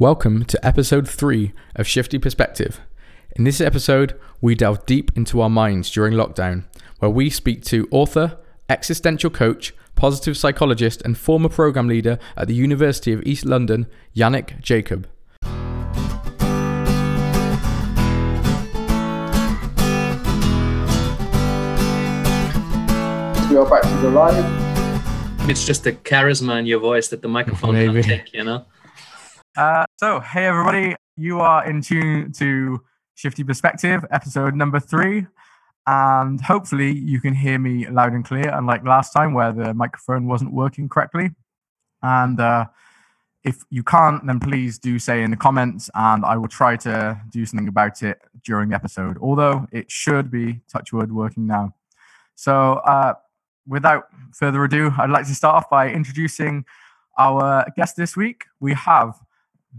Welcome to episode 3 of Shifty Perspective. In this episode, we delve deep into our minds during lockdown, where we speak to author, existential coach, positive psychologist, and former program leader at the University of East London, Yannick Jacob. We are back to the live. It's just the charisma in your voice that the microphone Maybe. can't take, you know? Uh, so, hey everybody, you are in tune to Shifty Perspective, episode number three. And hopefully, you can hear me loud and clear, unlike last time where the microphone wasn't working correctly. And uh, if you can't, then please do say in the comments, and I will try to do something about it during the episode. Although it should be, touchwood working now. So, uh, without further ado, I'd like to start off by introducing our guest this week. We have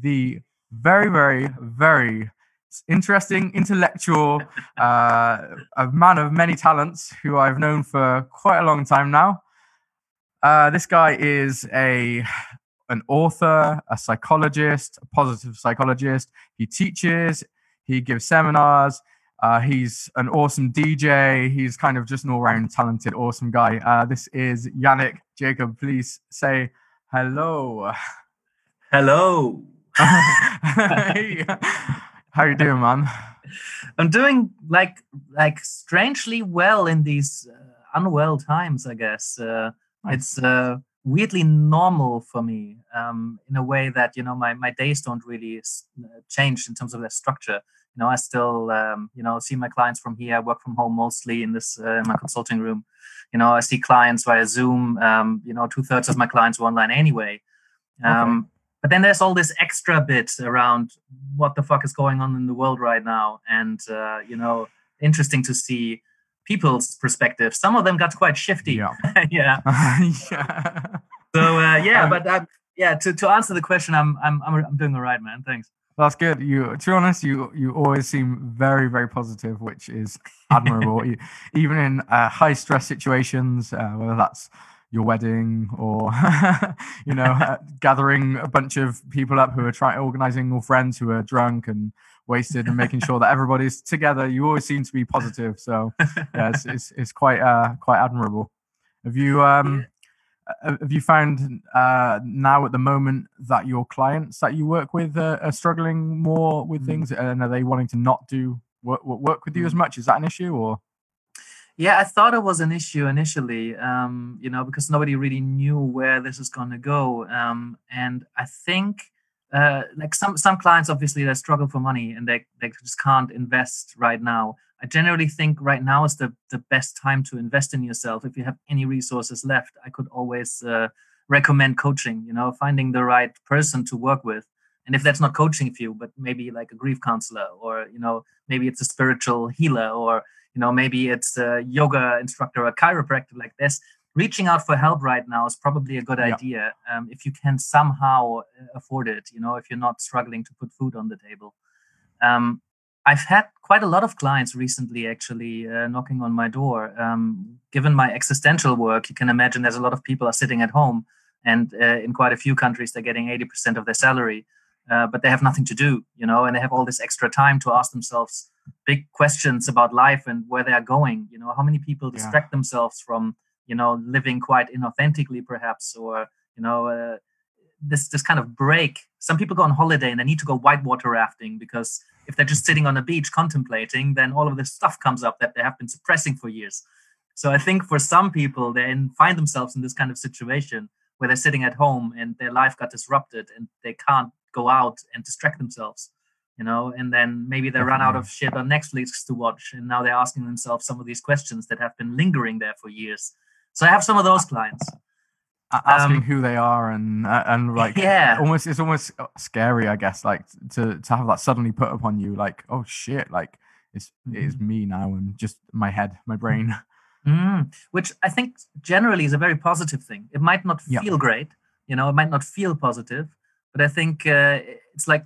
the very, very, very interesting intellectual, uh, a man of many talents who I've known for quite a long time now. Uh, this guy is a an author, a psychologist, a positive psychologist. He teaches, he gives seminars. Uh, he's an awesome DJ. He's kind of just an all-round talented, awesome guy. Uh, this is Yannick Jacob. Please say hello. Hello. Hey. How you doing, man? I'm doing like like strangely well in these uh, unwell times, I guess. Uh, It's uh, weirdly normal for me um, in a way that, you know, my, my days don't really s- uh, change in terms of their structure. You know, I still, um, you know, see my clients from here. I work from home mostly in this uh, in my consulting room. You know, I see clients via Zoom. Um, you know, two thirds of my clients were online anyway. Um, But then there's all this extra bit around what the fuck is going on in the world right now, and uh, you know, interesting to see people's perspectives. Some of them got quite shifty. Yeah. yeah. yeah. So uh, yeah, Um, but um, yeah, to, to answer the question, I'm I'm I'm, doing all right, man. Thanks. That's good. You, to be honest, you you always seem very very positive, which is admirable. E- Even in uh, high stress situations, uh, whether that's your wedding or you know uh, gathering a bunch of people up who are trying organizing all friends who are drunk and wasted and making sure that everybody's together. You always seem to be positive. So yeah, it's it's, it's quite uh quite admirable. Have you um uh, have you found uh, now at the moment that your clients that you work with uh, are struggling more with Mm. things and are they wanting to not do work, work with you as much is that an issue or Yeah, I thought it was an issue initially, um, you know, because nobody really knew where this is going to go. Um, and I think, uh, like some some clients, obviously, they struggle for money and they they just can't invest right now. I generally think right now is the the best time to invest in yourself. If you have any resources left, I could always uh, recommend coaching. You know, finding the right person to work with. And if that's not coaching for you, but maybe like a grief counselor, or you know, maybe it's a spiritual healer, or you know maybe it's a yoga instructor a chiropractor like this. Reaching out for help right now is probably a good Yeah. idea um, if you can somehow uh, afford it you know if you're not struggling to put food on the table. Um, i've had quite a lot of clients recently actually uh, knocking on my door. Um, given my existential work you can imagine there's a lot of people are sitting at home and uh, in quite a few countries they're getting 80% of their salary uh, but they have nothing to do you know and they have all this extra time to ask themselves big questions about life and where they are going you know how many people Yeah. distract themselves from you know living quite inauthentically perhaps or you know uh, this this kind of break. Some people go on holiday and they need to go whitewater rafting because if they're just sitting on a beach contemplating then all of this stuff comes up that they have been suppressing for years. So i think for some people they find themselves in this kind of situation where they're sitting at home and their life got disrupted and they can't go out and distract themselves you know and then maybe they run out of shit on netflix to watch and now they're asking themselves some of these questions that have been lingering there for years. So i have some of those clients. Asking Um, who they are and uh, and like Yeah. almost it's almost scary i guess like to to have that suddenly put upon you like oh shit like it's it is me now and just my head my brain. Mm, which I think generally is a very positive thing. It might not Yeah. feel great, you know, it might not feel positive, but I think uh, it's like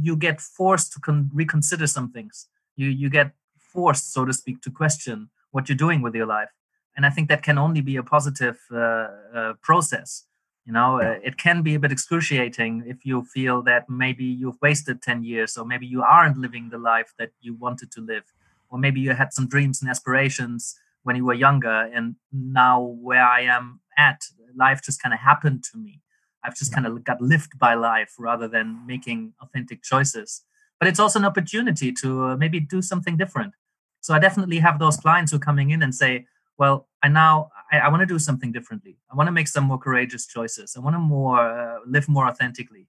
you get forced to con- reconsider some things. You you get forced, so to speak, to question what you're doing with your life, and I think that can only be a positive uh, uh, process. you know uh, it can be a bit excruciating if you feel that maybe you've wasted 10 years or maybe you aren't living the life that you wanted to live or maybe you had some dreams and aspirations when you were younger and now where i am at life just kind of happened to me i've just kind of got lifted by life rather than making authentic choices but it's also an opportunity to uh, maybe do something different so i definitely have those clients who are coming in and say well i now I, I want to do something differently. I want to make some more courageous choices. I want to more uh, live more authentically.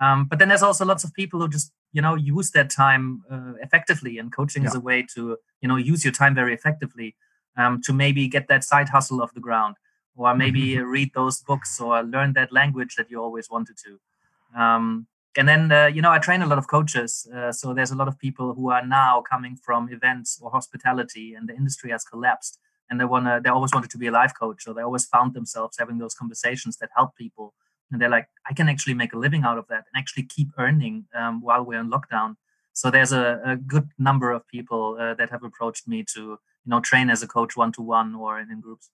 Um, but then there's also lots of people who just you know use their time uh, effectively, and coaching yeah. is a way to you know use your time very effectively um, to maybe get that side hustle off the ground, or maybe mm-hmm. read those books or learn that language that you always wanted to. Um, and then uh, you know I train a lot of coaches, uh, so there's a lot of people who are now coming from events or hospitality, and the industry has collapsed and they want to they always wanted to be a life coach so they always found themselves having those conversations that help people and they're like i can actually make a living out of that and actually keep earning um, while we're in lockdown so there's a, a good number of people uh, that have approached me to you know train as a coach one to one or in, in groups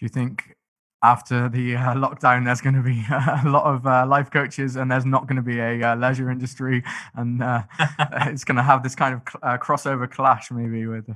do you think after the uh, lockdown, there's going to be a lot of uh, life coaches, and there's not going to be a uh, leisure industry, and uh, it's going to have this kind of uh, crossover clash, maybe with.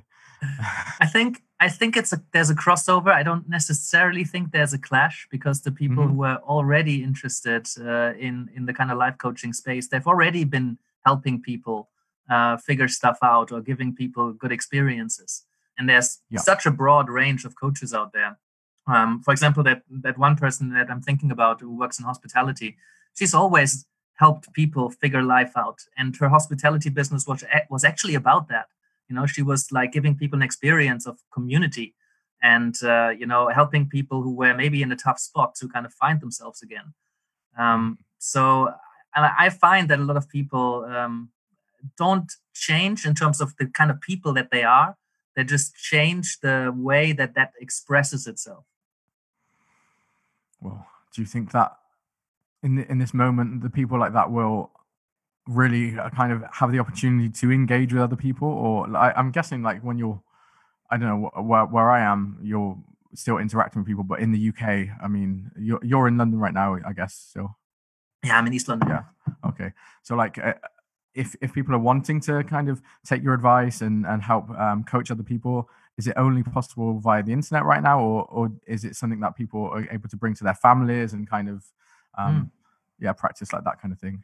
I think I think it's a there's a crossover. I don't necessarily think there's a clash because the people mm-hmm. who are already interested uh, in in the kind of life coaching space, they've already been helping people uh, figure stuff out or giving people good experiences. And there's yeah. such a broad range of coaches out there. Um, for example, that that one person that I'm thinking about who works in hospitality, she's always helped people figure life out, and her hospitality business was was actually about that. You know she was like giving people an experience of community and uh, you know helping people who were maybe in a tough spot to kind of find themselves again. Um, so i find that a lot of people um, don't change in terms of the kind of people that they are. They just change the way that that expresses itself well do you think that in the, in this moment the people like that will really uh, kind of have the opportunity to engage with other people? Or I, am guessing like when you're i don't know where, where i am you're still interacting with people but in the uk i mean you're, you're in london right now i guess so yeah i'm in east london. Yeah. Okay. So like uh, if if people are wanting to kind of take your advice and and help um, coach other people is it only possible via the internet right now or or is it something that people are able to bring to their families and kind of um, mm. yeah practice like that kind of thing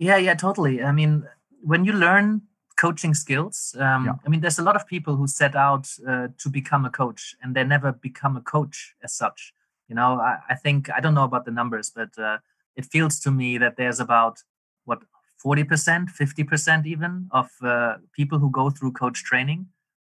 yeah, yeah, totally. I mean, when you learn coaching skills, um, yeah. I mean, there's a lot of people who set out uh, to become a coach and they never become a coach as such. You know, I, I think, I don't know about the numbers, but uh, it feels to me that there's about what 40%, 50% even of uh, people who go through coach training.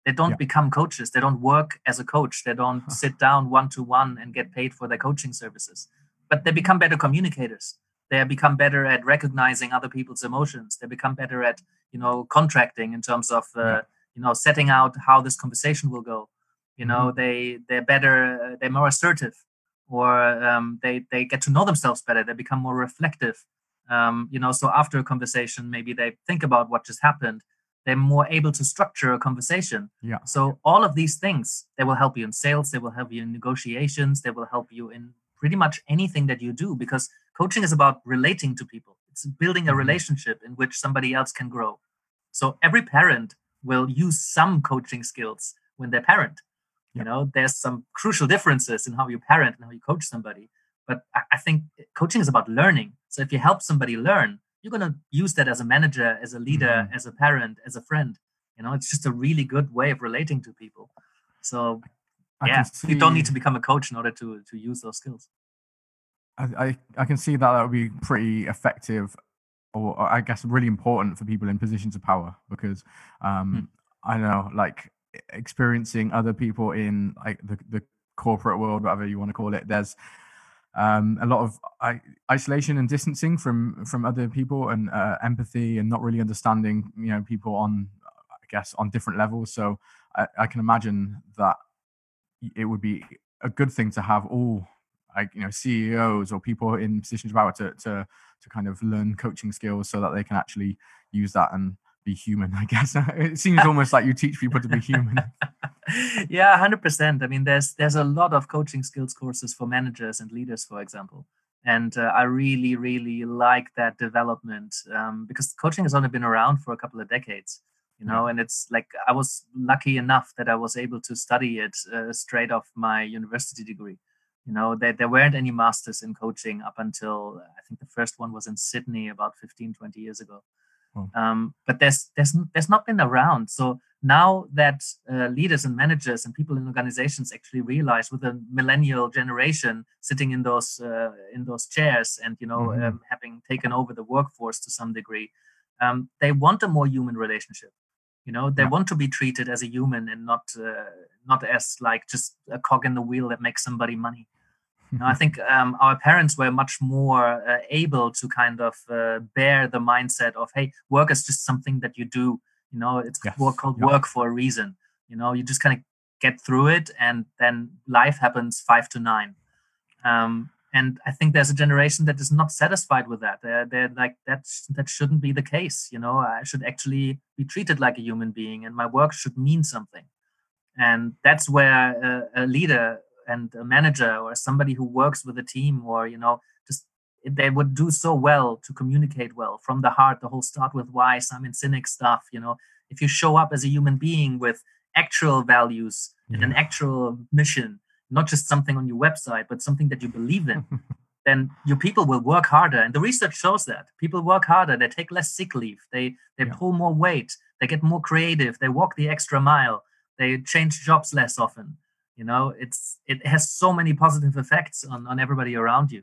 They don't yeah. become coaches. They don't work as a coach. They don't sit down one to one and get paid for their coaching services, but they become better communicators they become better at recognizing other people's emotions they become better at you know contracting in terms of uh, yeah. you know setting out how this conversation will go you know mm-hmm. they they're better they're more assertive or um, they they get to know themselves better they become more reflective um, you know so after a conversation maybe they think about what just happened they're more able to structure a conversation. Yeah. So all of these things they will help you in sales they will help you in negotiations they will help you in pretty much anything that you do because coaching is about relating to people. It's building a mm-hmm. relationship in which somebody else can grow. So every parent will use some coaching skills when they're parent. You know there's some crucial differences in how you parent and how you coach somebody but i think coaching is about learning. So if you help somebody learn you're going to use that as a manager as a leader mm-hmm. as a parent as a friend you know it's just a really good way of relating to people so I yeah, see, you don't need to become a coach in order to to use those skills. I, I, I can see that that would be pretty effective, or, or, I guess really important for people in positions of power because um, hmm. I don't know, like experiencing other people in like the the corporate world, whatever you want to call it. There's um, a lot of isolation and distancing from from other people and uh, empathy and not really understanding you know people on I guess on different levels. So I, I can imagine that it would be a good thing to have all like you know CEOs or people in positions of power to to to kind of learn coaching skills so that they can actually use that and be human. I guess it seems almost like you teach people to be human. yeah, hundred percent. I mean, there's there's a lot of coaching skills courses for managers and leaders, for example, and uh, I really really like that development um, because coaching has only been around for a couple of decades, you know, and it's like I was lucky enough that I was able to study it uh, straight off my university degree. You know, there, there weren't any masters in coaching up until I think the first one was in Sydney about 15, 20 years ago. Um, but there's there's there's not been around. So now that uh, leaders and managers and people in organizations actually realize with the millennial generation sitting in those uh, in those chairs and you know mm-hmm. um, having taken over the workforce to some degree, um, they want a more human relationship. You know, they yeah. want to be treated as a human and not uh, not as like just a cog in the wheel that makes somebody money. You know, I think um, our parents were much more uh, able to kind of uh, bear the mindset of, hey, work is just something that you do. You know, it's yes. work called work for a reason. You know, you just kind of get through it, and then life happens five to nine. Um, and I think there's a generation that is not satisfied with that. They're, they're like that. That shouldn't be the case. You know, I should actually be treated like a human being, and my work should mean something. And that's where a leader and a manager or somebody who works with a team or you know just they would do so well to communicate well from the heart the whole start with why simon sinek stuff you know. If you show up as a human being with actual values yeah. and an actual mission not just something on your website but something that you believe in then your people will work harder. And the research shows that. People work harder. They take less sick leave. They they yeah. pull more weight. They get more creative. They walk the extra mile. They change jobs less often you know? It's it has so many positive effects on on everybody around you.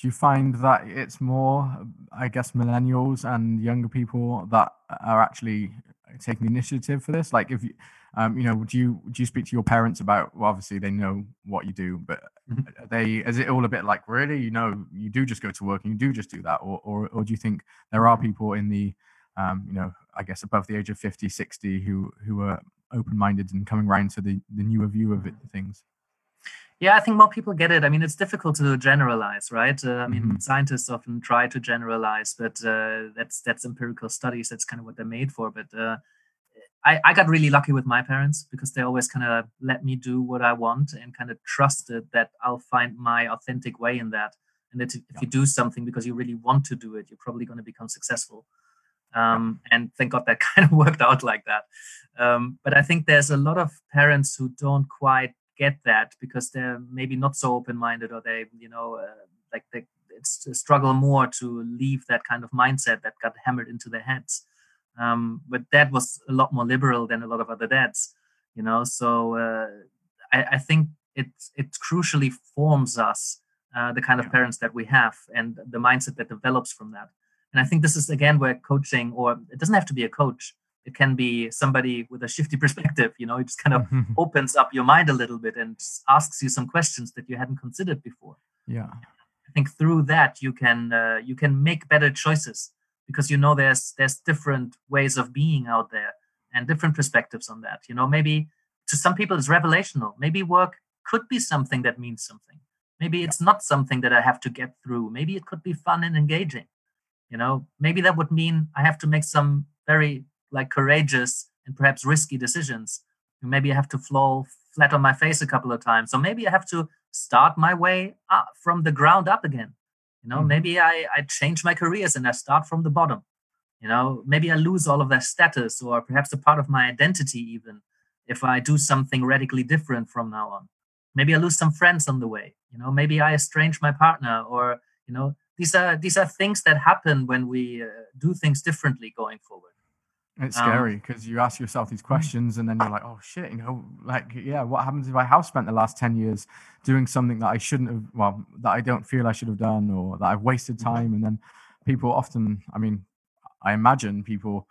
Do you find that it's more i guess millennials and younger people that are actually taking the initiative for this? Like if you um, you know do you do you speak to your parents about well obviously they know what you do but mm-hmm. they is it all a bit like really? You know you do just go to work and you do just do that? Or or, or do you think there are people in the um, you know i guess above the age of 50 60 who who are open-minded and coming around to the the newer view of it, things yeah i think more people get it i mean it's difficult to generalize right uh, i mean mm-hmm. scientists often try to generalize but uh, that's that's empirical studies that's kind of what they're made for but uh, I, I got really lucky with my parents because they always kind of let me do what I want and kind of trusted that I'll find my authentic way in that. And that if yeah. you do something because you really want to do it, you're probably going to become successful. Um, and thank God that kind of worked out like that. Um, but I think there's a lot of parents who don't quite get that because they're maybe not so open-minded, or they, you know, uh, like they struggle more to leave that kind of mindset that got hammered into their heads. Um, but dad was a lot more liberal than a lot of other dads, you know. So uh, I, I, think it it crucially forms us, uh, the kind of parents that we have, and the mindset that develops from that. And I think this is again where coaching, or it doesn't have to be a coach, it can be somebody with a shifty perspective. You know, it just kind of opens up your mind a little bit and asks you some questions that you hadn't considered before. Yeah, I think through that you can uh, you can make better choices because you know there's there's different ways of being out there and different perspectives on that. You know, maybe to some people it's revelational. Maybe work could be something that means something. Maybe it's not something that I have to get through. Maybe it could be fun and engaging you know? Maybe that would mean i have to make some very like courageous and perhaps risky decisions. Maybe i have to fall flat on my face a couple of times. So maybe i have to start my way up from the ground up again. You know mm-hmm. maybe i i change my careers and i start from the bottom. You know maybe i lose all of that status or perhaps a part of my identity even if i do something radically different from now on. Maybe i lose some friends on the way. You know maybe i estrange my partner or you know these are these are things that happen when we uh, do things differently going forward it's um, scary because you ask yourself these mm. questions and then you're like oh shit you know like yeah what happens if i have spent the last 10 years doing something that i shouldn't have well that i don't feel i should have done or that i've wasted mm-hmm. time and then people often i mean i imagine people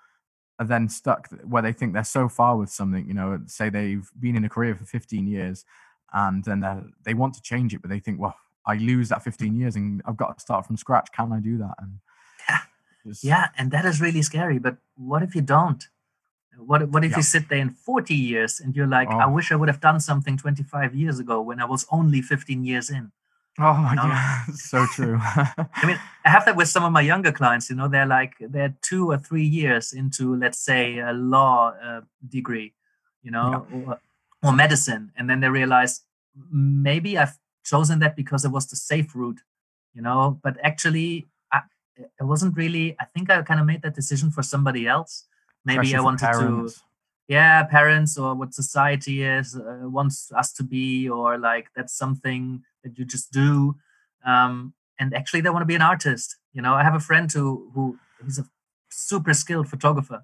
are then stuck where they think they're so far with something you know say they've been in a career for 15 years and then they want to change it but they think well I lose that 15 years and I've got to start from scratch. Can I do that? And yeah, yeah, and that is really scary. But what if you don't? What what if yeah. you sit there in 40 years and you're like, oh. I wish I would have done something 25 years ago when I was only 15 years in. Oh no. yeah, so true. I mean, I have that with some of my younger clients. You know, they're like they're two or three years into, let's say, a law uh, degree, you know, yeah. or, or medicine, and then they realize maybe I've chosen that because it was the safe route, you know. But actually, I, it wasn't really. I think I kind of made that decision for somebody else. Maybe Pressure I wanted to yeah parents or what society is uh, wants us to be or like that's something that you just do um, and actually they want to be an artist you know i have a friend who who he's a super skilled photographer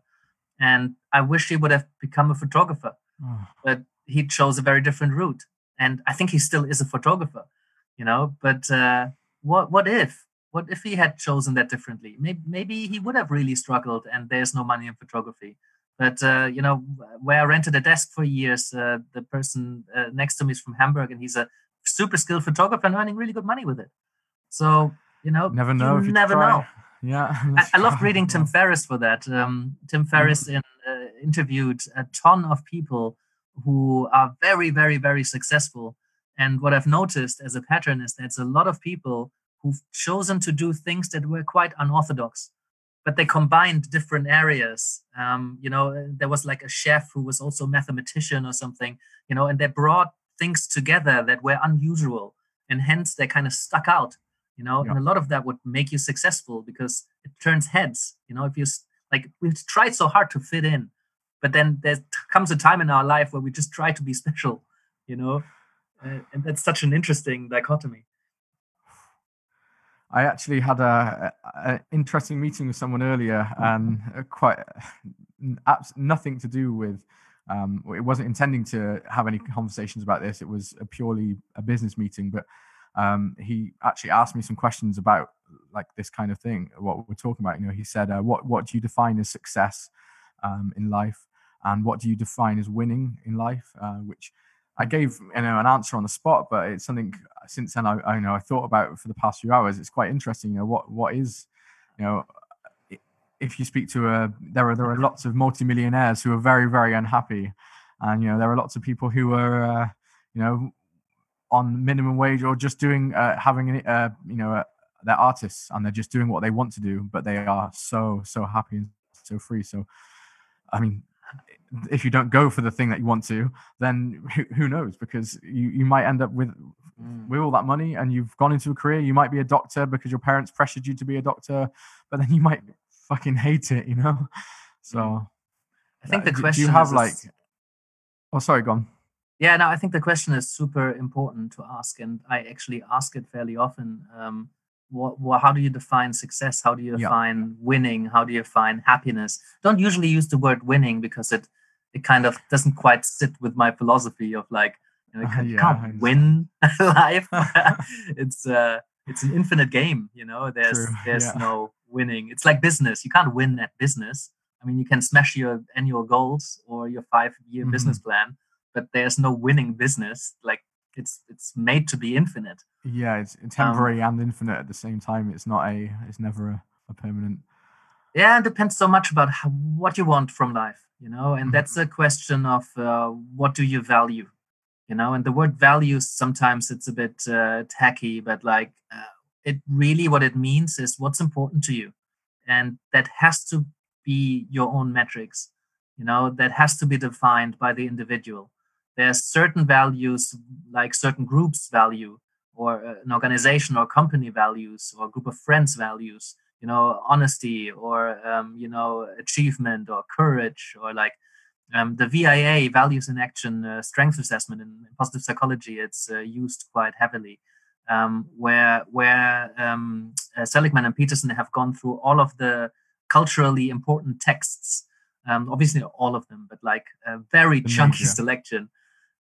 and i wish he would have become a photographer oh. but he chose a very different route and i think he still is a photographer you know but uh, what what if what if he had chosen that differently maybe, maybe he would have really struggled and there's no money in photography but uh, you know, where I rented a desk for years, uh, the person uh, next to me is from Hamburg, and he's a super skilled photographer and earning really good money with it. So you know, never know. You never try. know. Yeah, I, I loved reading Tim Ferriss for that. Um, Tim Ferriss in, uh, interviewed a ton of people who are very, very, very successful. And what I've noticed as a pattern is that it's a lot of people who've chosen to do things that were quite unorthodox but they combined different areas. Um, you know, there was like a chef who was also a mathematician or something, you know, and they brought things together that were unusual and hence they kind of stuck out, you know, yeah. and a lot of that would make you successful because it turns heads, you know, if you like, we've tried so hard to fit in, but then there comes a time in our life where we just try to be special, you know, uh, and that's such an interesting dichotomy. I actually had a, a, interesting meeting with someone earlier, and uh, quite nothing to do with. Um, it wasn't intending to have any conversations about this. It was a purely a business meeting, but um, he actually asked me some questions about like this kind of thing. What we're talking about, you know, he said, uh, "What what do you define as success um, in life, and what do you define as winning in life?" Uh, which I gave you know an answer on the spot, but it's something since then I, I know I thought about for the past few hours. It's quite interesting. You know what what is you know if you speak to a there are there are lots of multimillionaires who are very very unhappy, and you know there are lots of people who are uh, you know on minimum wage or just doing uh, having uh, you know uh, they're artists and they're just doing what they want to do, but they are so so happy and so free. So I mean if you don't go for the thing that you want to, then who, who knows? Because you, you might end up with mm. with all that money and you've gone into a career. You might be a doctor because your parents pressured you to be a doctor, but then you might fucking hate it, you know. So, mm. I think the question do you have is, like, oh, sorry, gone. Yeah, no, I think the question is super important to ask, and I actually ask it fairly often. Um, what, what, how do you define success? How do you define yeah. winning? How do you define happiness? Don't usually use the word winning because it it kind of doesn't quite sit with my philosophy of like you, know, you yeah, can't win life. it's uh it's an infinite game. You know, there's True. there's yeah. no winning. It's like business. You can't win at business. I mean, you can smash your annual goals or your five year mm-hmm. business plan, but there's no winning business. Like it's it's made to be infinite. Yeah, it's temporary um, and infinite at the same time. It's not a it's never a, a permanent. Yeah, it depends so much about how, what you want from life, you know, and mm-hmm. that's a question of uh, what do you value, you know, and the word values sometimes it's a bit uh, tacky, but like uh, it really what it means is what's important to you, and that has to be your own metrics, you know, that has to be defined by the individual there's certain values like certain groups value or uh, an organization or company values or a group of friends values you know honesty or um, you know achievement or courage or like um, the via values in action uh, strength assessment. In, in, positive psychology it's uh, used quite heavily um, where where um, uh, Seligman and Peterson have gone through all of the culturally important texts um, obviously all of them but like a very chunky selection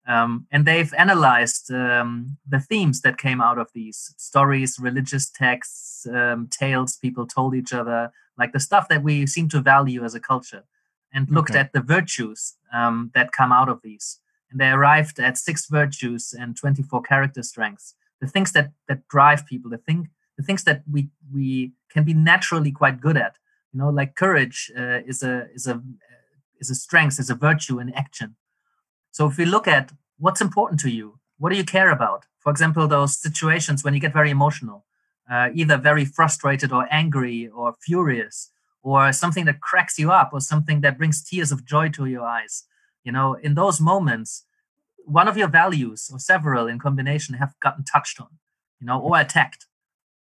um, and they've analyzed um, the themes that came out of these stories, religious texts, um, tales people told each other, like the stuff that we seem to value as a culture, and looked okay. at the virtues um, that come out of these. And they arrived at six virtues and 24 character strengths. The things that that drive people, the thing, the things that we we can be naturally quite good at. You know, like courage uh, is a is a is a strength, is a virtue in action so if we look at what's important to you, what do you care about? For example those situations when you get very emotional uh, either very frustrated or angry or furious or something that cracks you up or something that brings tears of joy to your eyes. You know in those moments one of your values or several in combination have gotten touched on you know or attacked.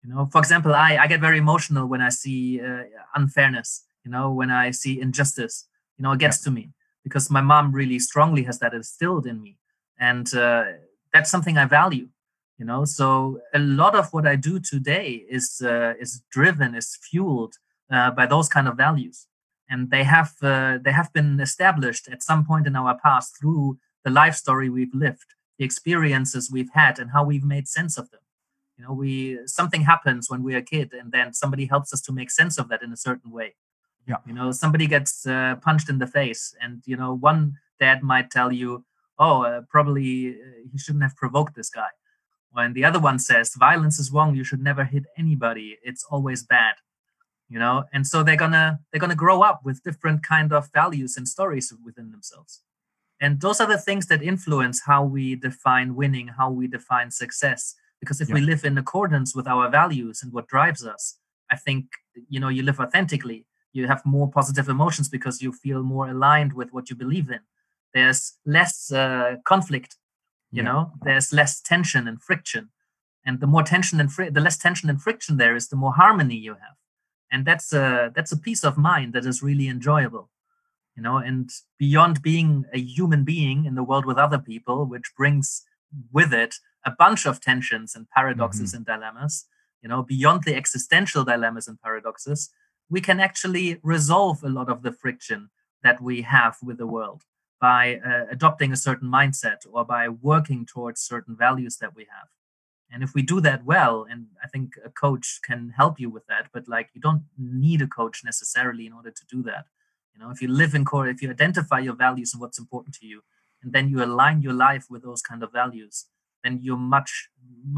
You know for example i i get very emotional when i see uh, unfairness you know when i see injustice you know it gets to me because my mom really strongly has that instilled in me. And uh, that's something i value you know? So a lot of what i do today is uh, is driven is fueled uh, by those kind of values. And they have uh, they have been established at some point in our past through the life story we've lived the experiences we've had and how we've made sense of them. You know we something happens when we're a kid and then somebody helps us to make sense of that in a certain way yeah. You know somebody gets uh, punched in the face and you know one dad might tell you oh uh, probably uh, he shouldn't have provoked this guy. When the other one says violence is wrong you should never hit anybody it's always bad. You know and so they're gonna they're gonna grow up with different kind of values and stories within themselves. And those are the things that influence how we define winning how we define success because if yeah. we live in accordance with our values and what drives us i think you know you live authentically you have more positive emotions because you feel more aligned with what you believe in. There's less uh, conflict you yeah. know? There's less tension and friction. And the more tension and fri- the less tension and friction there is the more harmony you have. And that's a that's a peace of mind that is really enjoyable you know? And beyond being a human being in the world with other people which brings with it a bunch of tensions and paradoxes mm-hmm. and dilemmas you know? Beyond the existential dilemmas and paradoxes we can actually resolve a lot of the friction that we have with the world by uh, adopting a certain mindset or by working towards certain values that we have. And if we do that well and i think a coach can help you with that but like you don't need a coach necessarily in order to do that. You know if you live in core if you identify your values and what's important to you and then you align your life with those kind of values then you're much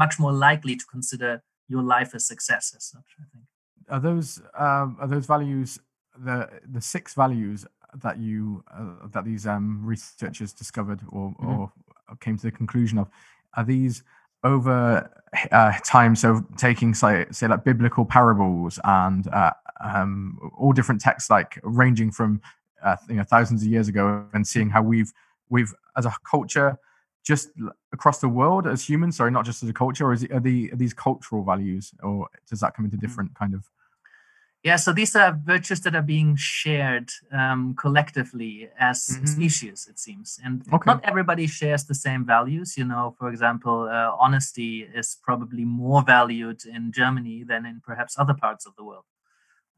much more likely to consider your life a success as such i think are those um, are those values the the six values that you uh, that these um, researchers discovered or, mm-hmm. or came to the conclusion of are these over uh, time so taking say, say like biblical parables and uh, um, all different texts like ranging from uh, you know thousands of years ago and seeing how we've we've as a culture just across the world as humans sorry not just as a culture or is it, are, the, are these cultural values or does that come into mm-hmm. different kind of yeah, so these are virtues that are being shared um, collectively as mm-hmm. species, it seems. And okay. not everybody shares the same values. You know, for example, uh, honesty is probably more valued in Germany than in perhaps other parts of the world.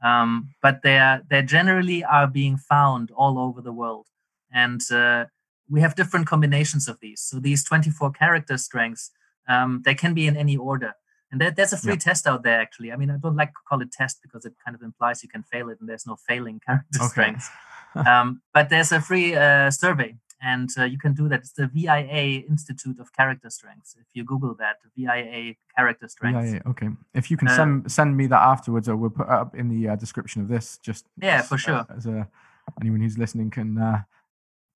Um, but they are, they generally are being found all over the world. And uh, we have different combinations of these. So these 24 character strengths, um, they can be in any order. And there, there's a free test out there, actually. I mean, I don't like to call it test because it kind of implies you can fail it and there's no failing character okay. strengths. um, but there's a free uh, survey and uh, you can do that. It's the VIA Institute of Character Strengths. If you Google that, VIA Character Strengths. VIA, okay. If you can uh, send send me that afterwards, or we'll put it up in the uh, description of this. Just yeah, for sure. Uh, as a anyone who's listening can uh,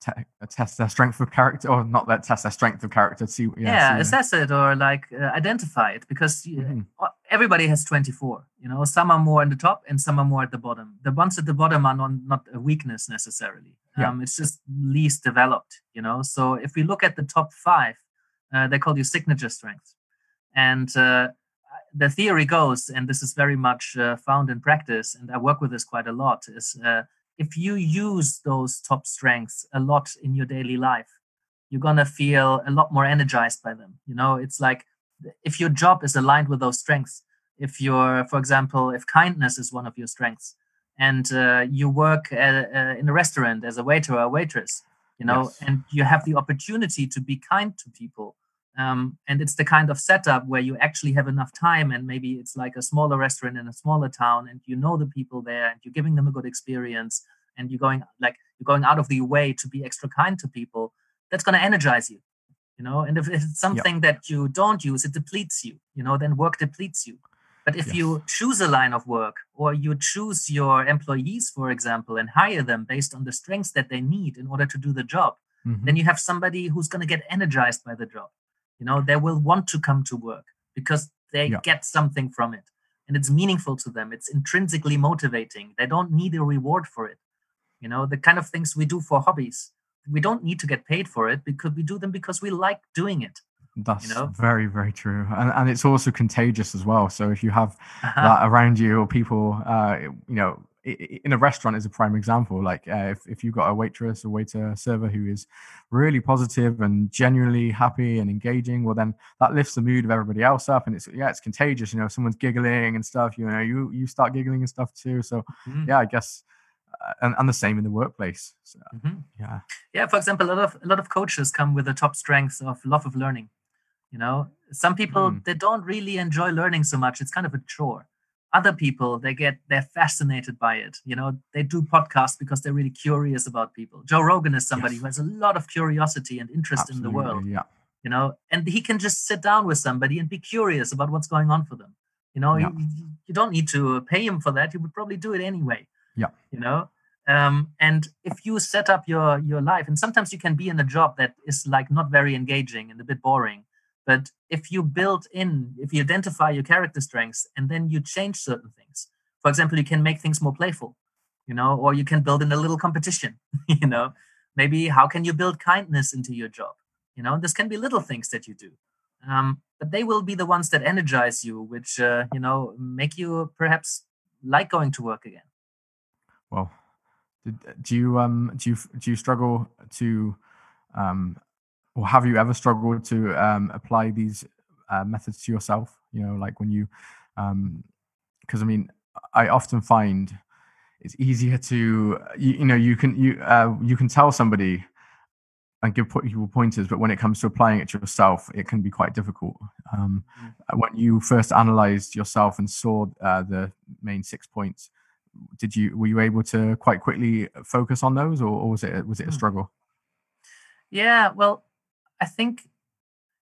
te- test their strength of character, or not that test their strength of character. See, yeah, yeah assess it or like uh, identify it because mm-hmm. everybody has 24. You know, some are more in the top and some are more at the bottom. The ones at the bottom are not, not a weakness necessarily. Yeah. Um, it's just least developed. You know, so if we look at the top five, uh, they call you signature strengths, and uh, the theory goes, and this is very much uh, found in practice, and I work with this quite a lot. Is uh, if you use those top strengths a lot in your daily life, you're going to feel a lot more energized by them. You know, it's like if your job is aligned with those strengths, if you're, for example, if kindness is one of your strengths and uh, you work at, uh, in a restaurant as a waiter or a waitress, you know, yes. and you have the opportunity to be kind to people um, and it's the kind of setup where you actually have enough time and maybe it's like a smaller restaurant in a smaller town and you know the people there and you're giving them a good experience and you're going like you're going out of the way to be extra kind to people that's going to energize you you know? And if, it's something that you don't use it depletes you you know? Then work depletes you. But if yes. you choose a line of work or you choose your employees for example and hire them based on the strengths that they need in order to do the job mm-hmm. then you have somebody who's going to get energized by the job You know, they will want to come to work because they Yeah. get something from it and it's meaningful to them. It's intrinsically motivating. They don't need a reward for it. You know, the kind of things we do for hobbies, we don't need to get paid for it because we do them because we like doing it. That's know? very, very true. And, and it's also contagious as well. So if you have Uh-huh. that around you or people, uh, you know, in a restaurant is a prime example. Like uh, if, if you've got a waitress, a waiter, server who is really positive and genuinely happy and engaging, well, then that lifts the mood of everybody else up. And it's, yeah, it's contagious. You know, if someone's giggling and stuff, you know, you, you start giggling and stuff too. So Mhm. yeah, I guess, uh, and, and the same in the workplace. So, Mhm. yeah. yeah for example a lot of a lot of coaches come with the top strengths of love of learning you know some people Mm. they don't really enjoy learning so much it's kind of a chore other people they get they're fascinated by it you know they do podcasts because they're really curious about people joe rogan is somebody Yes. who has a lot of curiosity and interest in the world Yeah. you know and he can just sit down with somebody and be curious about what's going on for them you know Yeah. you, you- don't need to pay him for that you would probably do it anyway Yeah. you know um, and if you set up your your life and sometimes you can be in a job that is like not very engaging and a bit boring but if you build in if you identify your character strengths and then you change certain things for example you can make things more playful you know or you can build in a little competition you know. Maybe how can you build kindness into your job you know? This can be little things that you do um, but they will be the ones that energize you which uh, you know make you perhaps like going to work again. Well, do you um do you do you struggle to um or have you ever struggled to um apply these uh, methods to yourself? You know, like when you um because I mean I often find it's easier to you, you know you can you uh, you can tell somebody and give people pointers, but when it comes to applying it to yourself, it can be quite difficult. Um, When you first analyzed yourself and saw uh, the main six points, did you were you able to quite quickly focus on those, or, or was it was it a Hmm. struggle? Yeah, well, I think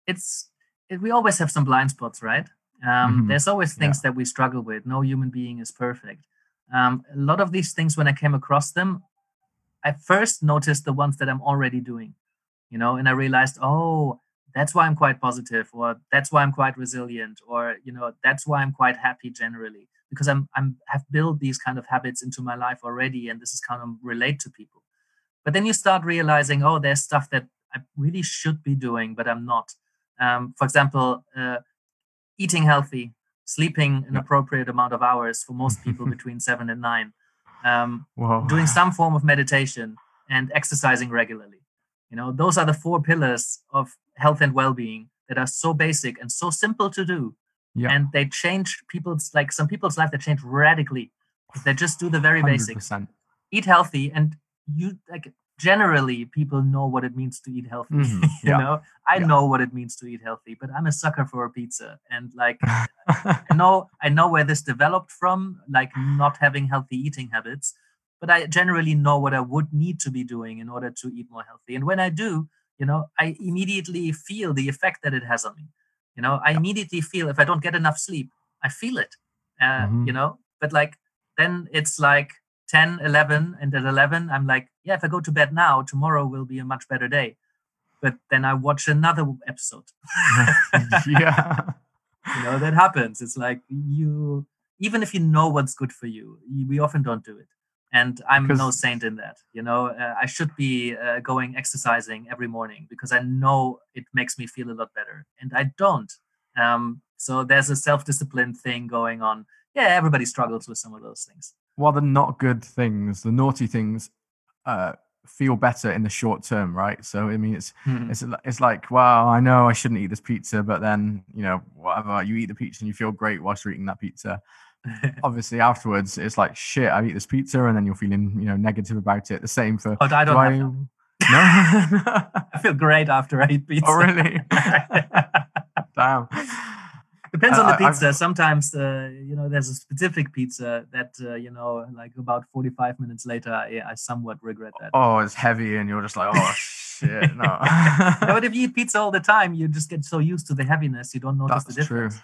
it's it, we always have some blind spots, right? Um, Mhm. There's always things that we struggle with. No human being is perfect. Um, a lot of these things, when I came across them, I first noticed the ones that I'm already doing, you know, and I realized, oh, that's why I'm quite positive, or that's why I'm quite resilient, or you know, that's why I'm quite happy generally because I'm I'm have built these kind of habits into my life already, and this is kind of relate to people. But then you start realizing, oh, there's stuff that I really should be doing, but I'm not. Um, for example, uh, eating healthy, sleeping an Yeah. appropriate amount of hours for most people between seven and nine, um, doing some form of meditation, and exercising regularly. You know, those are the four pillars of health and well-being that are so basic and so simple to do, yeah, and they change people's like some people's life. They change radically they just do the very hundred basics percent. eat healthy and you like generally people know what it means to eat healthy Mhm, you yeah, know? I yeah. know what it means to eat healthy but i'm a sucker for a pizza. And like i know i know where this developed from like not having healthy eating habits but i generally know what i would need to be doing in order to eat more healthy. And when i do you know i immediately feel the effect that it has on me. You know i immediately feel if i don't get enough sleep i feel it uh, Mhm. you know? But like then it's like 10 11 and at 11 i'm like yeah if i go to bed now tomorrow will be a much better day. But then i watch another episode. Yeah, you know that happens. It's like you even if you know what's good for you, you we often don't do it. And i'm no saint in that you know? Uh, i should be uh, going exercising every morning because i know it makes me feel a lot better. And i don't. Um, so there's a self-discipline thing going on. Yeah everybody struggles with some of those things while the not good things, the naughty things, uh, feel better in the short term, right? So I mean, it's Mhm. it's it's like, wow, I know I shouldn't eat this pizza, but then you know, whatever, you eat the pizza and you feel great whilst you're eating that pizza. Obviously, afterwards, it's like shit. I eat this pizza, and then you're feeling you know negative about it. The same for but i do don't I? No. i feel great after i eat pizza oh really? Damn. Depends on the I- I've- pizza. Sometimes, uh, you know, there's a specific pizza that, uh, you know, like about 45 minutes later, I, I somewhat regret that. Oh, it's heavy, and you're just like, oh shit, no. But if you eat pizza all the time, you just get so used to the heaviness, you don't notice the That's true. difference.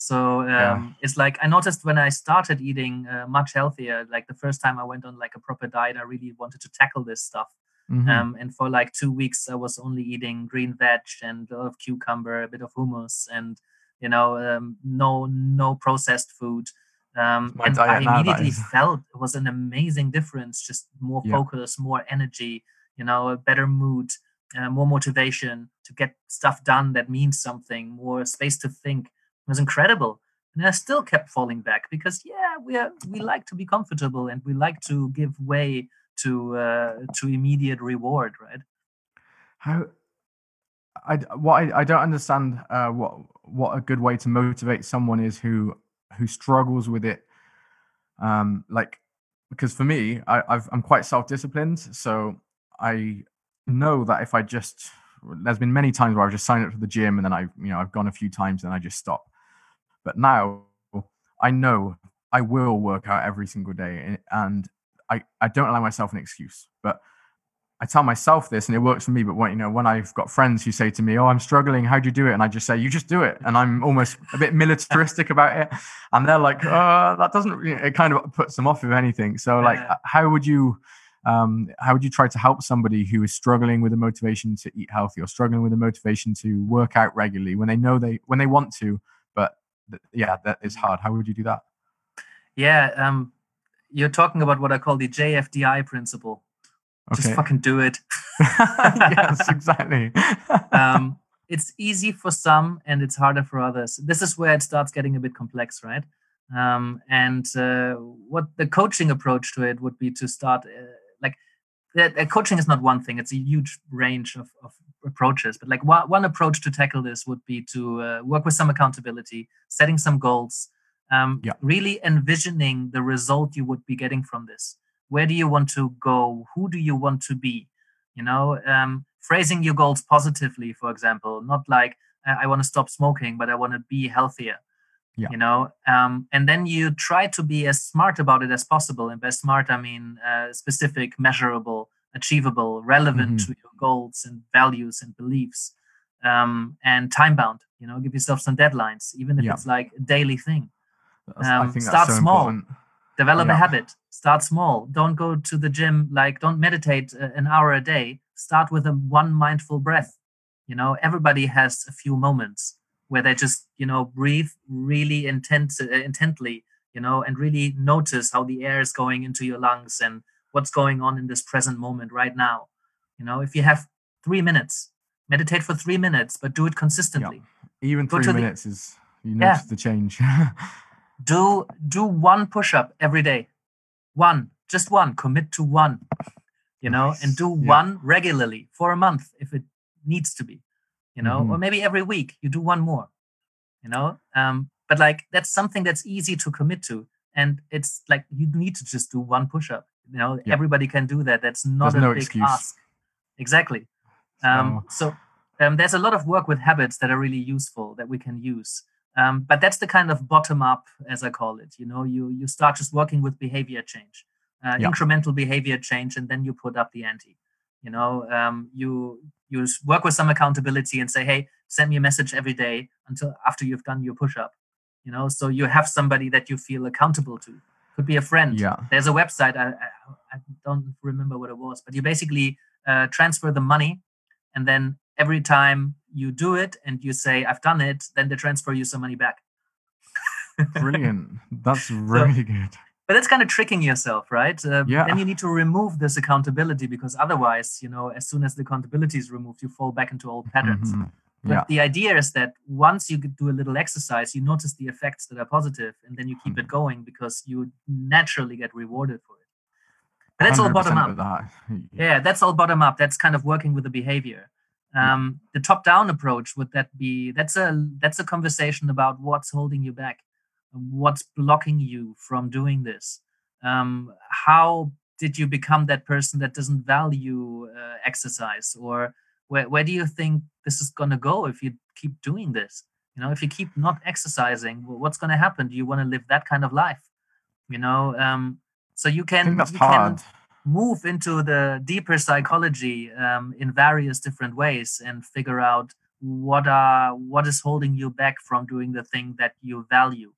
So um, Yeah. it's like I noticed when I started eating uh, much healthier. Like the first time I went on like a proper diet, I really wanted to tackle this stuff. Mhm. Um, and for like two weeks, I was only eating green veg and a lot of cucumber, a bit of hummus, and you know, um, no no processed food. Um, and I immediately felt it was an amazing difference. Just more Yeah. focus, more energy. You know, a better mood, uh, more motivation to get stuff done that means something, more space to think. It was incredible. And I still kept falling back because yeah, we are we like to be comfortable and we like to give way to uh, to immediate reward, right? How I what I, I don't understand uh, what what a good way to motivate someone is who who struggles with it. Um, like because for me, I, I've, I'm quite self disciplined, so I know that if I just there's been many times where I've just signed up for the gym and then I you know I've gone a few times and I just stop. But now I know I will work out every single day and I, I don't allow myself an excuse. But I tell myself this and it works for me. But when you know, when I've got friends who say to me, Oh, I'm struggling, how do you do it? And I just say, You just do it. And I'm almost a bit militaristic about it. And they're like, uh, that doesn't it kind of puts them off if anything. So like how would you um, how would you try to help somebody who is struggling with the motivation to eat healthy or struggling with the motivation to work out regularly when they know they when they want to, but th- yeah, that is hard. How would you do that? Yeah, um, you're talking about what I call the JFDI principle. Just fucking do it. yes, exactly. um, it's easy for some and it's harder for others. This is where it starts getting a bit complex, right? Um, and uh, what the coaching approach to it would be to start uh, like that. Uh, coaching is not one thing; it's a huge range of, of approaches. But like one, one approach to tackle this would be to uh, work with some accountability, setting some goals, um, Yeah. really envisioning the result you would be getting from this. Where do you want to go? Who do you want to be? You know, um, phrasing your goals positively, for example, not like "Uh, I want to stop smoking, but I want to be healthier. Yeah. You know, um, and then you try to be as smart about it as possible. And by smart, I mean uh, specific, measurable, achievable, relevant Mhm. to your goals and values and beliefs, um, and time bound. You know, give yourself some deadlines, even if Yeah. it's like a daily thing um, start so small. important. Develop a habit. Start small. Don't go to the gym like don't meditate uh, an hour a day. Start with a one mindful breath. You know everybody has a few moments where they just you know breathe really intense uh, intently you know and really notice how the air is going into your lungs and what's going on in this present moment right now. You know if you have 3 minutes meditate for 3 minutes but do it consistently. Even three to the- minutes is you Yeah. notice the change. do do one push-up every day one just one commit to one you know and do Yeah. one regularly for a month if it needs to be you know or Mhm. maybe every week you do one more you know um but like that's something that's easy to commit to and it's like you need to just do one push-up you know Yeah. everybody can do that that's not There's a no big excuse. ask exactly um, so um, there's a lot of work with habits that are really useful that we can use. Um, but that's the kind of bottom up, as I call it. You know, you you start just working with behavior change, uh, Yeah. incremental behavior change, and then you put up the ante. You know, um, you you work with some accountability and say, hey, send me a message every day until after you've done your push up. You know, so you have somebody that you feel accountable to. Could be a friend yeah. there's a website I, I, I don't remember what it was but you basically uh, transfer the money and then every time you do it and you say i've done it then they transfer you some money back Brilliant. That's really good. but that's kind of tricking yourself right uh, Yeah. then you need to remove this accountability because otherwise you know as soon as the accountability is removed you fall back into old patterns Mhm. But Yeah. the idea is that once you do a little exercise, you notice the effects that are positive, and then you keep it Mm-hmm. going because you naturally get rewarded for it. But that's all bottom up. that. Yeah, that's all bottom up. That's kind of working with the behavior. Um, the top down approach would that be? That's a that's a conversation about what's holding you back, what's blocking you from doing this. Um, how did you become that person that doesn't value uh, exercise, or where where do you think this is going to go if you keep doing this? You know, if you keep not exercising, what's going to happen? Do you want to live that kind of life? You know, um, so you can that's you hard. can move into the deeper psychology um, in various different ways and figure out what are what is holding you back from doing the thing that you value.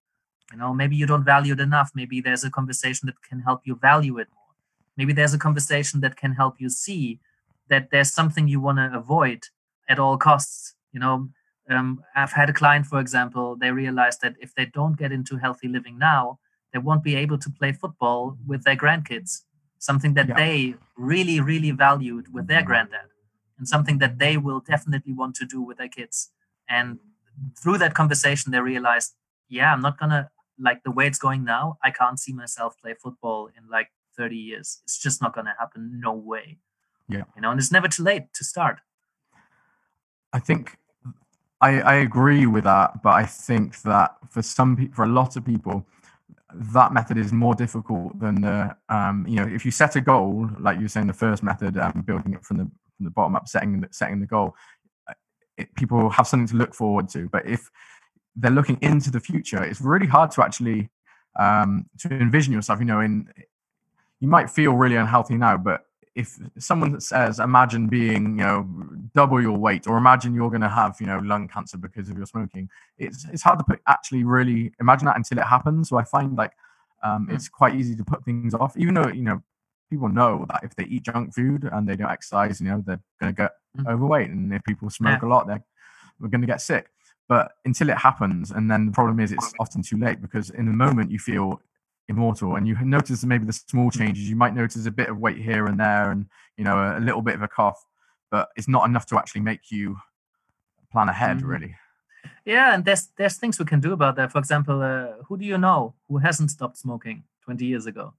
You know maybe you don't value it enough. Maybe there's a conversation that can help you value it more. Maybe there's a conversation that can help you see that there's something you want to avoid at all costs. You know, um, I've had a client, for example, they realized that if they don't get into healthy living now, they won't be able to play football with their grandkids, something that Yeah. they really, really valued with their mm-hmm. granddad, and something that they will definitely want to do with their kids. And through that conversation, they realized, yeah, I'm not gonna like the way it's going now. I can't see myself play football in like 30 years. It's just not gonna happen. No way. Yeah. You know, and it's never too late to start. I think I, I agree with that, but I think that for some people, for a lot of people, that method is more difficult than the um, you know if you set a goal like you were saying the first method um, building it from the from the bottom up setting setting the goal uh, it, people have something to look forward to. But if they're looking into the future it's really hard to actually um, to envision yourself you know in you might feel really unhealthy now but if someone says imagine being you know double your weight or imagine you're going to have you know lung cancer because of your smoking. It's it's hard to put actually really imagine that until it happens. So i find like um, Mm. it's quite easy to put things off even though you know people know that if they eat junk food and they don't exercise you know they're going to get Mm. overweight. And if people smoke a lot they're we're going to get sick. But until it happens and then the problem is it's often too late because in the moment you feel immortal and you notice maybe the small changes. You might notice a bit of weight here and there and you know a little bit of a cough but it's not enough to actually make you plan ahead Mhm. really Yeah, and there's there's things we can do about that. For example, uh, who do you know who hasn't stopped smoking 20 years ago?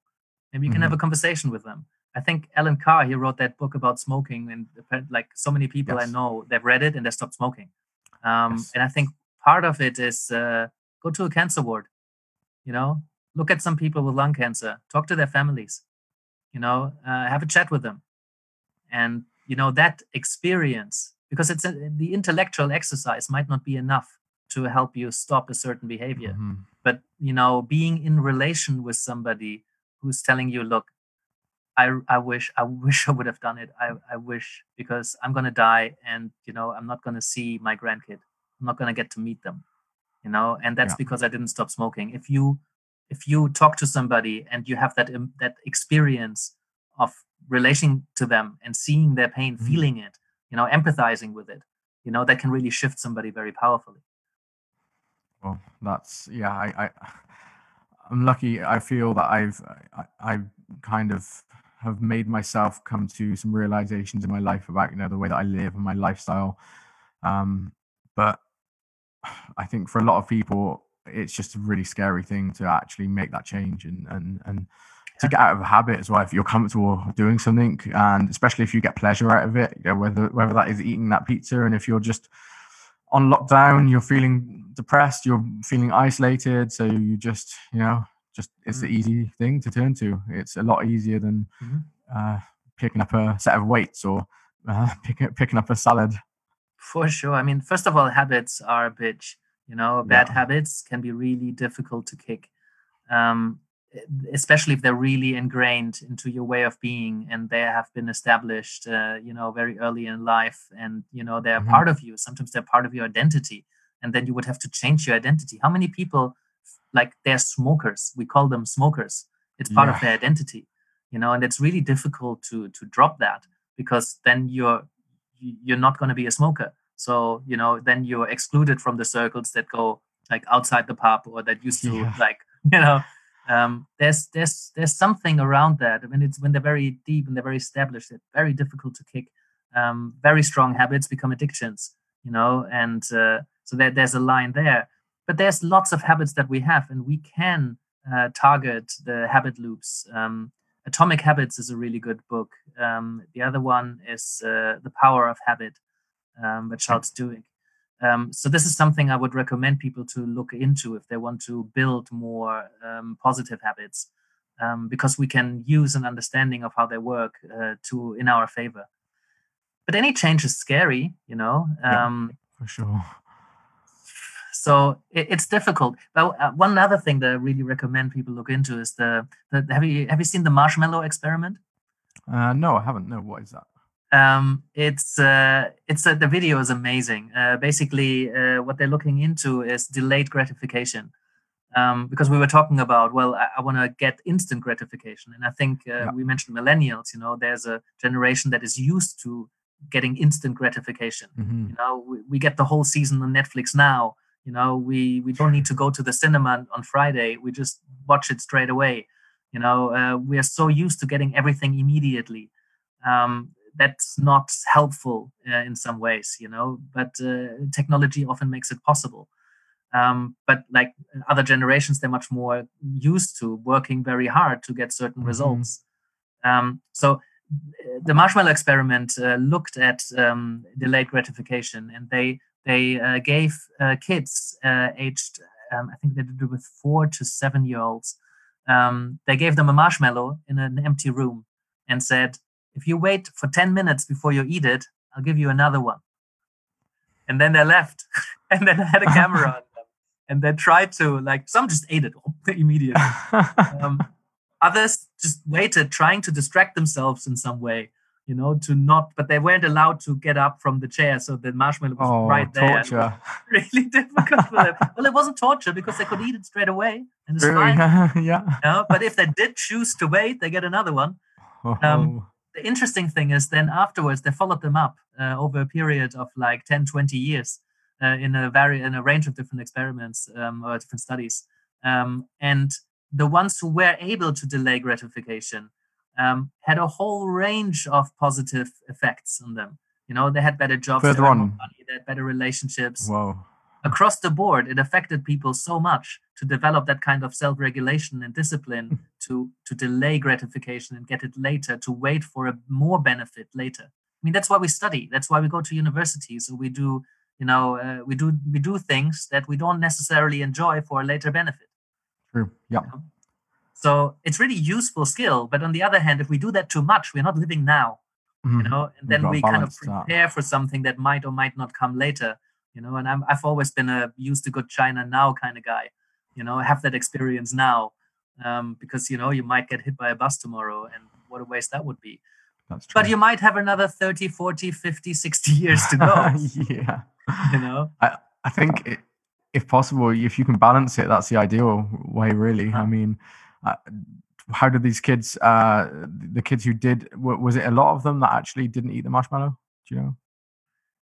Maybe you can have a conversation with them. I think Allen Carr he wrote that book about smoking, and like so many people I know, they've read it and they stopped smoking. Um, Yes. And I think part of it is uh, go to a cancer ward. You know, look at some people with lung cancer, talk to their families. You know, uh, have a chat with them, and you know that experience because it's a, the intellectual exercise might not be enough to help you stop a certain behavior. Mhm. but you know being in relation with somebody who's telling you look i i wish i wish i would have done it. I i wish because i'm going to die and you know i'm not going to see my grandkid. I'm not going to get to meet them you know? And that's Yeah. because i didn't stop smoking. If you if you talk to somebody and you have that im- that experience of relating to them and seeing their pain Mhm. feeling it you know empathizing with it you know that can really shift somebody very powerfully Well, that's yeah. I, I I'm lucky. I feel that I've I, I kind of have made myself come to some realizations in my life about you know the way that I live and my lifestyle. Um, but I think for a lot of people, it's just a really scary thing to actually make that change and and and to get out of a habit as well. If you're comfortable doing something, and especially if you get pleasure out of it, you know, whether whether that is eating that pizza, and if you're just on lockdown, you're feeling depressed, you're feeling isolated, so you just, you know, just it's the easy thing to turn to. It's a lot easier than Mhm. uh, picking up a set of weights or uh, picking picking up a salad. For sure. I mean, first of all, habits are a bitch. You know, bad Yeah. habits can be really difficult to kick, um, especially if they're really ingrained into your way of being and they have been established, uh, you know, very early in life. And, you know, they're Mhm. part of you. Sometimes they're part of your identity. And then you would have to change your identity. How many people, like, they're smokers? We call them smokers. It's part of their identity, you know, and it's really difficult to to drop that because then you're you- you're not going to be a smoker. So you know, then you're excluded from the circles that go like outside the pub or that used to Yeah. like you know. Um, there's there's there's something around that when it's when they're very deep and they're very established. It's very difficult to kick. Um, very strong habits become addictions, you know, and uh, so there, there's a line there. But there's lots of habits that we have, and we can uh, target the habit loops. Um, Atomic Habits is a really good book. Um, the other one is uh, The Power of Habit um, by Charles Duhigg. Um, so this is something I would recommend people to look into if they want to build more um, positive habits, um, because we can use an understanding of how they work uh, to in our favor. But any change is scary, you know. Yeah. Um, For sure. so it, it's difficult. But uh, one other thing that I really recommend people look into is the, the have you have you seen the marshmallow experiment? Uh, no, I haven't. No, what is that? Um, it's uh, it's uh, the video is amazing. Uh, basically, uh, what they're looking into is delayed gratification. um, because we were talking about well i, I want to get instant gratification and i think uh, yeah. we mentioned millennials you know there's a generation that is used to getting instant gratification mm-hmm. you know we, we get the whole season on netflix now you know we we don't need to go to the cinema on friday we just watch it straight away you know uh, we are so used to getting everything immediately um, that's not helpful uh, in some ways you know but uh, technology often makes it possible um, but like other generations they're much more used to working very hard to get certain mm-hmm. results um, so uh, the marshmallow experiment uh, looked at um, delayed gratification and they they uh, gave uh, kids aged um, i think they did it with four to seven year olds um, they gave them a marshmallow in an empty room and said if you wait for 10 minutes before you eat it, I'll give you another one. And then they left. and then I had a camera on them. And they tried to, like, some just ate it immediately. Um, others just waited, trying to distract themselves in some way, you know, to not, but they weren't allowed to get up from the chair. So the marshmallow was oh, right there. Torture. really difficult for them. Well, it wasn't torture because they could eat it straight away. And it's fine. yeah. You know? But if they did choose to wait, they get another one. Um, oh the interesting thing is then afterwards they followed them up uh, over a period of like 10 20 years uh, in a very in a range of different experiments um, or different studies. Um, and the ones who were able to delay gratification um, had a whole range of positive effects on them. You know they had better jobs Further on. Money, they had better relationships. Wow across the board it affected people so much to develop that kind of self-regulation and discipline hmm. to to delay gratification and get it later to wait for a more benefit later i mean that's why we study that's why we go to university so we do you know uh, we do we do things that we don't necessarily enjoy for a later benefit true yeah you know? so it's really useful skill but on the other hand if we do that too much we're not living now mm-hmm. you know and then we kind of prepare that. for something that might or might not come later you know and I'm, i've always been a used to good china now kind of guy you know have that experience now um, because you know you might get hit by a bus tomorrow and what a waste that would be. That's true. but you might have another 30 40 50 60 years to go yeah. you know? I, I think it, if possible if you can balance it that's the ideal way really. Uh-huh. i mean uh, how did these kids uh the kids who did was it a lot of them that actually didn't eat the marshmallow? Do you know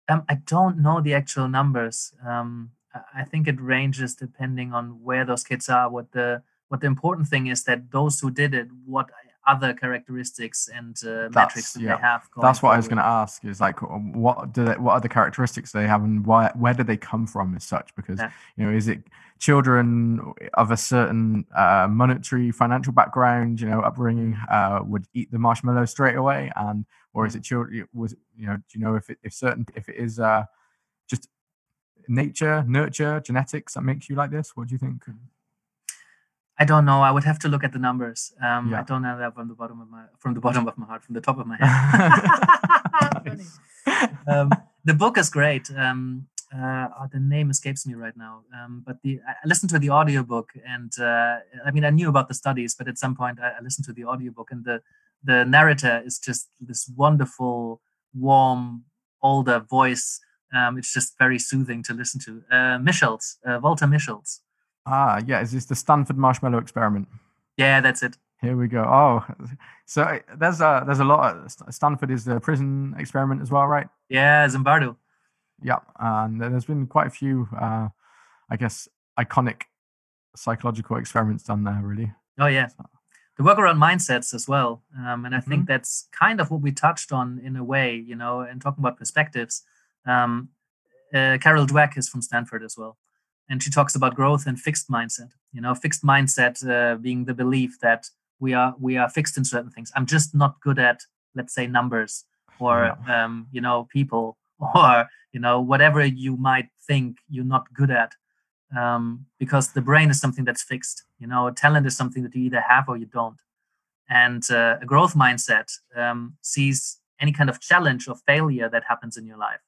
um, I don't know the actual numbers. Um, I think it ranges depending on where those kids are. What the what the important thing is that those who did it, what other characteristics and uh, metrics do yeah. they have? That's what forward. I was going to ask. Is like, what do they, what other characteristics do they have, and why where do they come from as such? Because yeah. you know, is it children of a certain uh, monetary financial background, you know, upbringing, uh, would eat the marshmallow straight away, and or is it children? Was you know, do you know if it, if certain if it is uh, just nature, nurture, genetics that makes you like this? What do you think? I don't know. I would have to look at the numbers. Um, yeah. I don't know that from the bottom of my from the bottom of my heart, from the top of my head. um, the book is great. Um, uh, oh, the name escapes me right now. Um, but the I listened to the audiobook, and uh, I mean I knew about the studies, but at some point I, I listened to the audiobook, and the the narrator is just this wonderful, warm, older voice. Um, it's just very soothing to listen to. Uh, Mischels, uh, Walter Mischels. Ah, yeah. Is this the Stanford Marshmallow Experiment? Yeah, that's it. Here we go. Oh, so there's a there's a lot. Of, Stanford is the prison experiment as well, right? Yeah, Zimbardo. Yeah, and there's been quite a few, uh, I guess, iconic psychological experiments done there. Really. Oh yeah. So, the work around mindsets as well. Um, and I think mm-hmm. that's kind of what we touched on in a way, you know, and talking about perspectives. Um, uh, Carol Dweck is from Stanford as well. And she talks about growth and fixed mindset. You know, fixed mindset uh, being the belief that we are we are fixed in certain things. I'm just not good at, let's say, numbers or yeah. um, you know, people or you know, whatever you might think you're not good at um, because the brain is something that's fixed. You know, talent is something that you either have or you don't. And uh, a growth mindset um, sees any kind of challenge or failure that happens in your life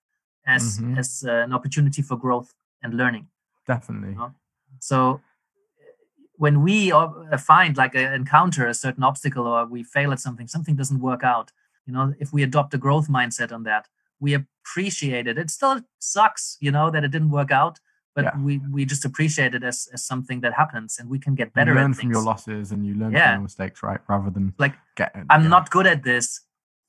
as mm-hmm. as uh, an opportunity for growth and learning. Definitely. You know? So when we uh, find like a, encounter a certain obstacle or we fail at something, something doesn't work out. You know, if we adopt a growth mindset on that, we appreciate it. It still sucks, you know, that it didn't work out, but Yeah. we we just appreciate it as as something that happens and we can get better you at learn things. from your losses and you learn Yeah. from your mistakes, right? Rather than Like, get. I'm yeah. not good at this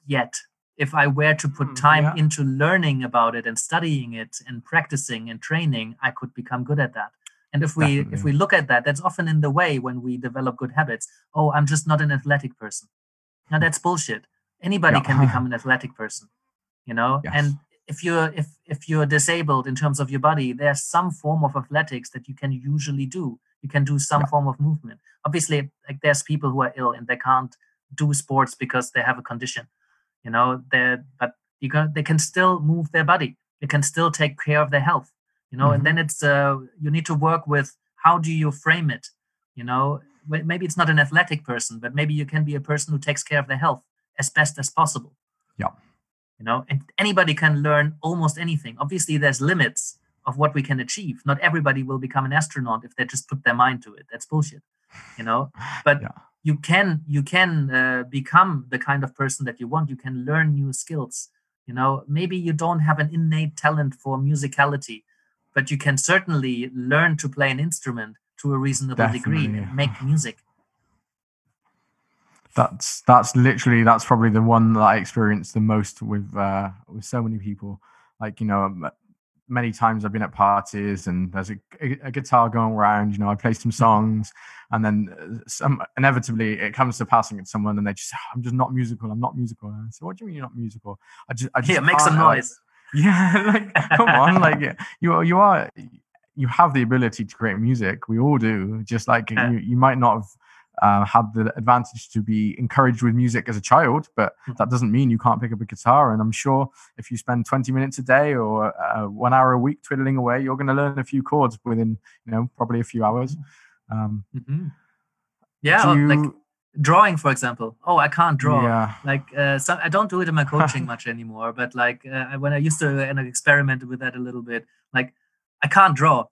yet. If I were to put Mm, time yeah. into learning about it and studying it and practicing and training, I could become good at that. And if we if we look at that, that's often in the way when we develop good habits. Oh, I'm just not an athletic person. Now that's bullshit. Anybody Yeah. can become an athletic person, you know. Yes. And if you're if if you're disabled in terms of your body, there's some form of athletics that you can usually do. You can do some Yeah. form of movement. Obviously, like there's people who are ill and they can't do sports because they have a condition, you know. They but you can they can still move their body. They can still take care of their health, you know. Mhm. And then it's uh you need to work with how do you frame it, you know. Maybe it's not an athletic person, but maybe you can be a person who takes care of their health as best as possible Yeah. you know and anybody can learn almost anything obviously there's limits of what we can achieve not everybody will become an astronaut if they just put their mind to it that's bullshit you know but Yeah. You can you can uh, become the kind of person that you want. You can learn new skills you know. Maybe you don't have an innate talent for musicality but you can certainly learn to play an instrument to a reasonable degree and make music. That's that's literally that's probably the one that I experienced the most with uh with so many people. Like you know, many times I've been at parties and there's a, a, guitar going around. You know, I play some songs, and then uh, some inevitably it comes to passing at someone, and they just I'm just not musical. I'm not musical. And I say, what do you mean you're not musical? I just I just here make some like- noise yeah, like come on, like you you are you have the ability to create music. We all do. Just like Yeah. you, you might not have uh, had the advantage to be encouraged with music as a child, but Mhm. that doesn't mean you can't pick up a guitar. And I'm sure if you spend 20 minutes a day or uh, one hour a week twiddling away, you're going to learn a few chords within you know probably a few hours. Um, Mhm. yeah you, like drawing for example oh i can't draw Yeah, like uh, so i don't do it in my coaching much anymore but like uh, when i used to and i experimented with that a little bit like i can't draw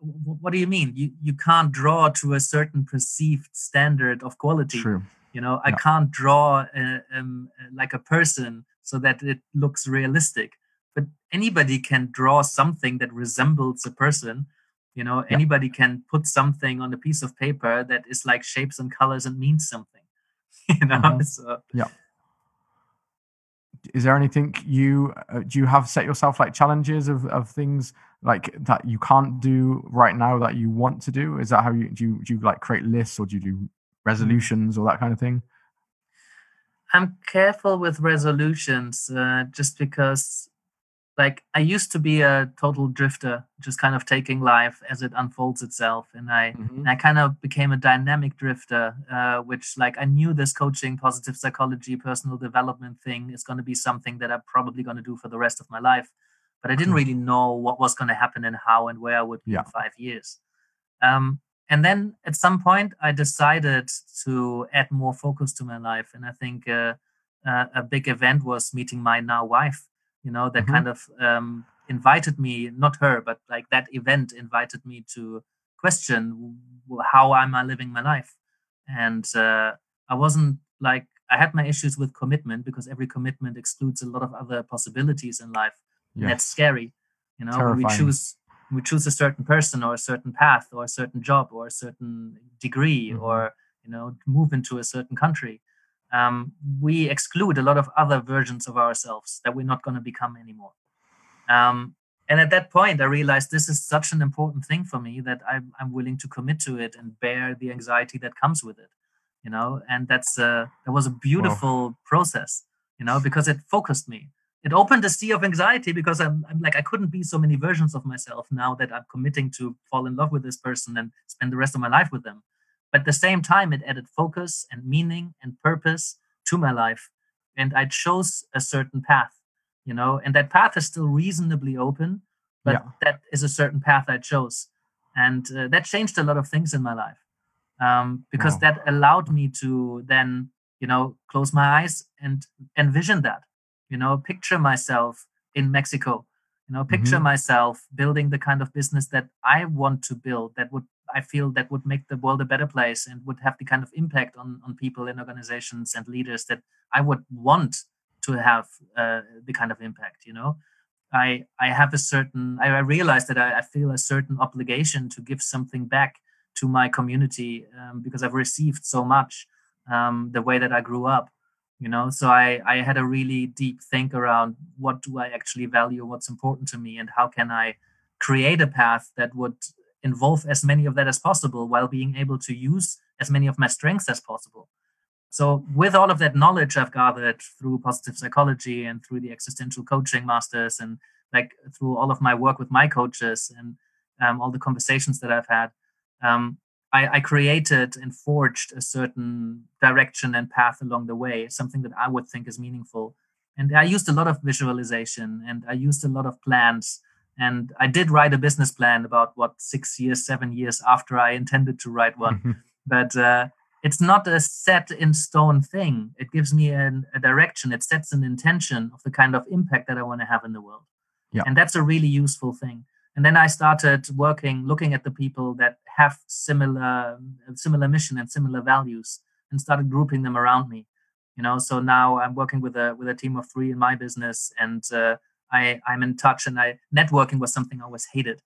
what do you mean you you can't draw to a certain perceived standard of quality true. you know i Yeah. can't draw uh, um, like a person so that it looks realistic but anybody can draw something that resembles a person you know Yeah. anybody can put something on a piece of paper that is like shapes and colors and means something you know Mhm. so is there anything you uh, do you have set yourself like challenges of, of things like that you can't do right now that you want to do? Is that how you do you, do you like create lists or do you do resolutions or that kind of thing? I'm careful with resolutions uh, just because, like, I used to be a total drifter, just kind of taking life as it unfolds itself, and I and I kind of became a dynamic drifter, uh, which like I knew this coaching, positive psychology, personal development thing is going to be something that I'm probably going to do for the rest of my life, but I didn't really know what was going to happen and how and where I would be Yeah. in five years. Um, and then at some point, I decided to add more focus to my life, and I think uh, uh, a big event was meeting my now wife. You know, that Mhm. kind of um, invited me, not her, but like that event invited me to question how am I living my life, and uh, I wasn't like I had my issues with commitment because every commitment excludes a lot of other possibilities in life. And That's scary. You know, we choose we choose a certain person or a certain path or a certain job or a certain degree Mhm. or you know move into a certain country um, we exclude a lot of other versions of ourselves that we're not going to become anymore um, and at that point i realized this is such an important thing for me that I'm, I'm willing to commit to it and bear the anxiety that comes with it you know and that's uh, that was a beautiful process you know because it focused me it opened a sea of anxiety because I'm, I'm like i couldn't be so many versions of myself now that i'm committing to fall in love with this person and spend the rest of my life with them but at the same time it added focus and meaning and purpose to my life and i chose a certain path you know and that path is still reasonably open but Yeah. that is a certain path i chose and uh, that changed a lot of things in my life um, because Wow. that allowed me to then you know close my eyes and envision that you know picture myself in mexico you know picture Mhm. myself building the kind of business that i want to build that would i feel that would make the world a better place and would have the kind of impact on on people and organizations and leaders that i would want to have uh, the kind of impact you know I I have a certain I, I realize that I, I, feel a certain obligation to give something back to my community um, because I've received so much um, the way that I grew up. You know, so I I had a really deep think around what do I actually value, what's important to me, and how can I create a path that would involve as many of that as possible while being able to use as many of my strengths as possible. So, with all of that knowledge I've gathered through positive psychology and through the existential coaching masters, and like through all of my work with my coaches and um, all the conversations that I've had, um, I, I, created and forged a certain direction and path along the way, something that I would think is meaningful. And I used a lot of visualization and I used a lot of plans. And I did write a business plan about what six years, seven years after I intended to write one. but uh, it's not a set in stone thing. It gives me an, a direction. It sets an intention of the kind of impact that I want to have in the world. Yeah. And that's a really useful thing. And then I started working, looking at the people that have similar, similar mission and similar values, and started grouping them around me. You know, so now I'm working with a with a team of three in my business, and uh, I I'm in touch. And I networking was something I always hated.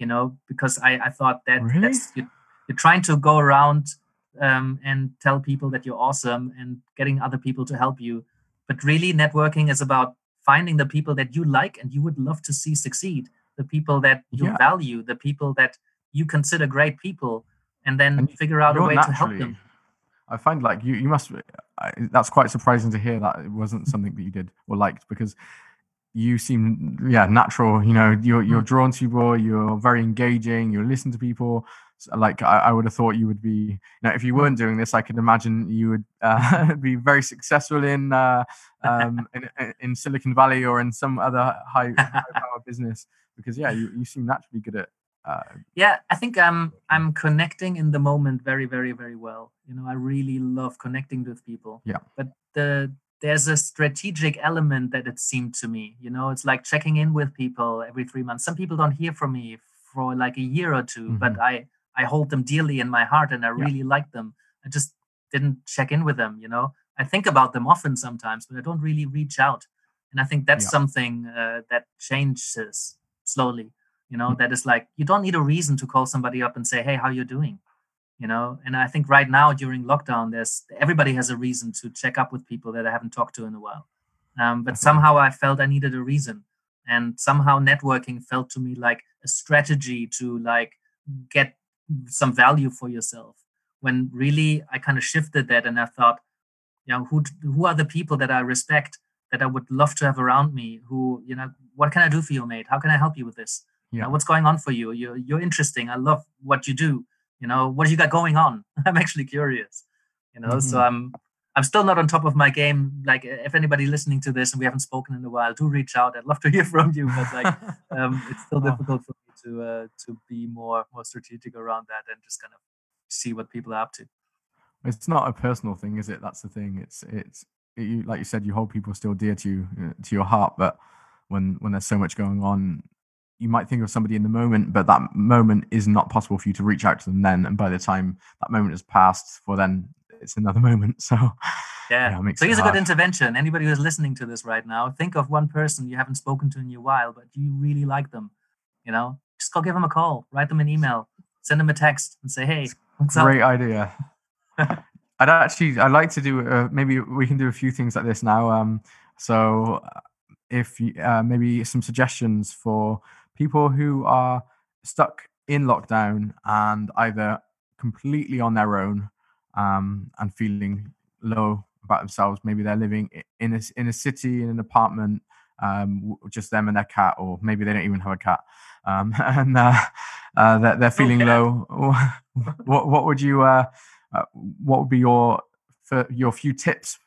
You know, because I I thought that really? that's you, you're trying to go around um, and tell people that you're awesome and getting other people to help you. But really, networking is about finding the people that you like and you would love to see succeed, the people that you yeah. value, the people that you consider great people, and then and figure out a way to help them. I find like you, you must. I, that's quite surprising to hear that it wasn't something that you did or liked because you seem yeah natural. You know, you're you're mm. drawn to people. You're very engaging. You listen to people like I, I, would have thought you would be you know if you hmm. weren't doing this i could imagine you would uh, be very successful in, uh, um, in in silicon valley or in some other high, high power business because yeah you, you seem naturally good at uh, yeah i think i'm i'm connecting in the moment very very very well you know i really love connecting with people yeah but the there's a strategic element that it seemed to me you know it's like checking in with people every three months some people don't hear from me for like a year or 2 mm-hmm. but i I hold them dearly in my heart and I really yeah. like them. I just didn't check in with them, you know. I think about them often sometimes, but I don't really reach out. And I think that's yeah. something uh, that changes slowly, you know, that is like you don't need a reason to call somebody up and say, "Hey, how you doing?" You know, and I think right now during lockdown, there's everybody has a reason to check up with people that I haven't talked to in a while. Um, but somehow I felt I needed a reason, and somehow networking felt to me like a strategy to like get some value for yourself when really i kind of shifted that and i thought you know who who are the people that i respect that i would love to have around me who you know what can i do for you mate how can i help you with this. You know, what's going on for you you're, you're interesting i love what you do you know what do you got going on i'm actually curious you know mm-hmm. so i'm i'm still not on top of my game like if anybody listening to this and we haven't spoken in a while do reach out i'd love to hear from you but like um, it's still oh. difficult for me to uh, to be more more strategic around that and just kind of see what people are up to. It's not a personal thing, is it? That's the thing. It's it's it, you, like you said, you hold people still dear to you uh, to your heart, but when when there's so much going on, you might think of somebody in the moment, but that moment is not possible for you to reach out to them then. And by the time that moment has passed, for then it's another moment. So yeah. yeah so here's a good intervention. Anybody who's listening to this right now, think of one person you haven't spoken to in a while, but you really like them. You know, just go give them a call, write them an email, send them a text, and say, "Hey, what's Great up?" Great idea. I'd actually, I'd like to do. Uh, maybe we can do a few things like this now. Um, so, uh, if uh, maybe some suggestions for people who are stuck in lockdown and either completely on their own um, and feeling low about themselves. Maybe they're living in a in a city in an apartment, um, just them and their cat, or maybe they don't even have a cat um, and uh, uh, they're, they're, feeling okay. low. what what would you uh, uh, what would be your your few tips,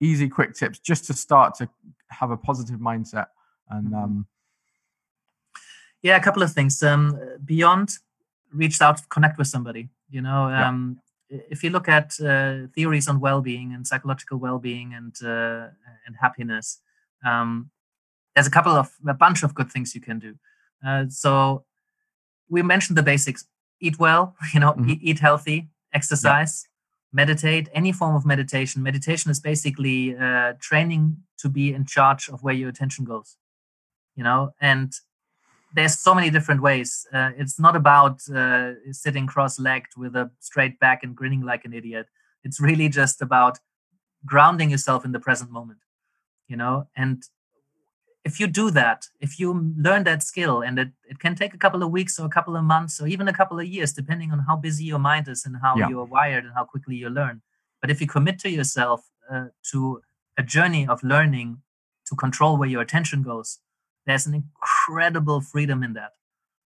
easy quick tips, just to start to have a positive mindset and. Mm-hmm. Um, yeah, a couple of things. Um, beyond, reach out, connect with somebody. You know, um, yeah. if you look at uh, theories on well-being and psychological well-being and uh, and happiness, um, there's a couple of a bunch of good things you can do. Uh, so we mentioned the basics: eat well, you know, mm-hmm. eat, eat, healthy, exercise, yeah. meditate. Any form of meditation. Meditation is basically uh, training to be in charge of where your attention goes. you know and there's so many different ways. Uh, it's not about uh, sitting cross-legged with a straight back and grinning like an idiot. It's really just about grounding yourself in the present moment you know? And if you do that if you learn that skill and it, it can take a couple of weeks or a couple of months or even a couple of years depending on how busy your mind is and how Yeah. you're wired and how quickly you learn. But if you commit to yourself uh, to a journey of learning to control where your attention goes there's an incredible freedom in that.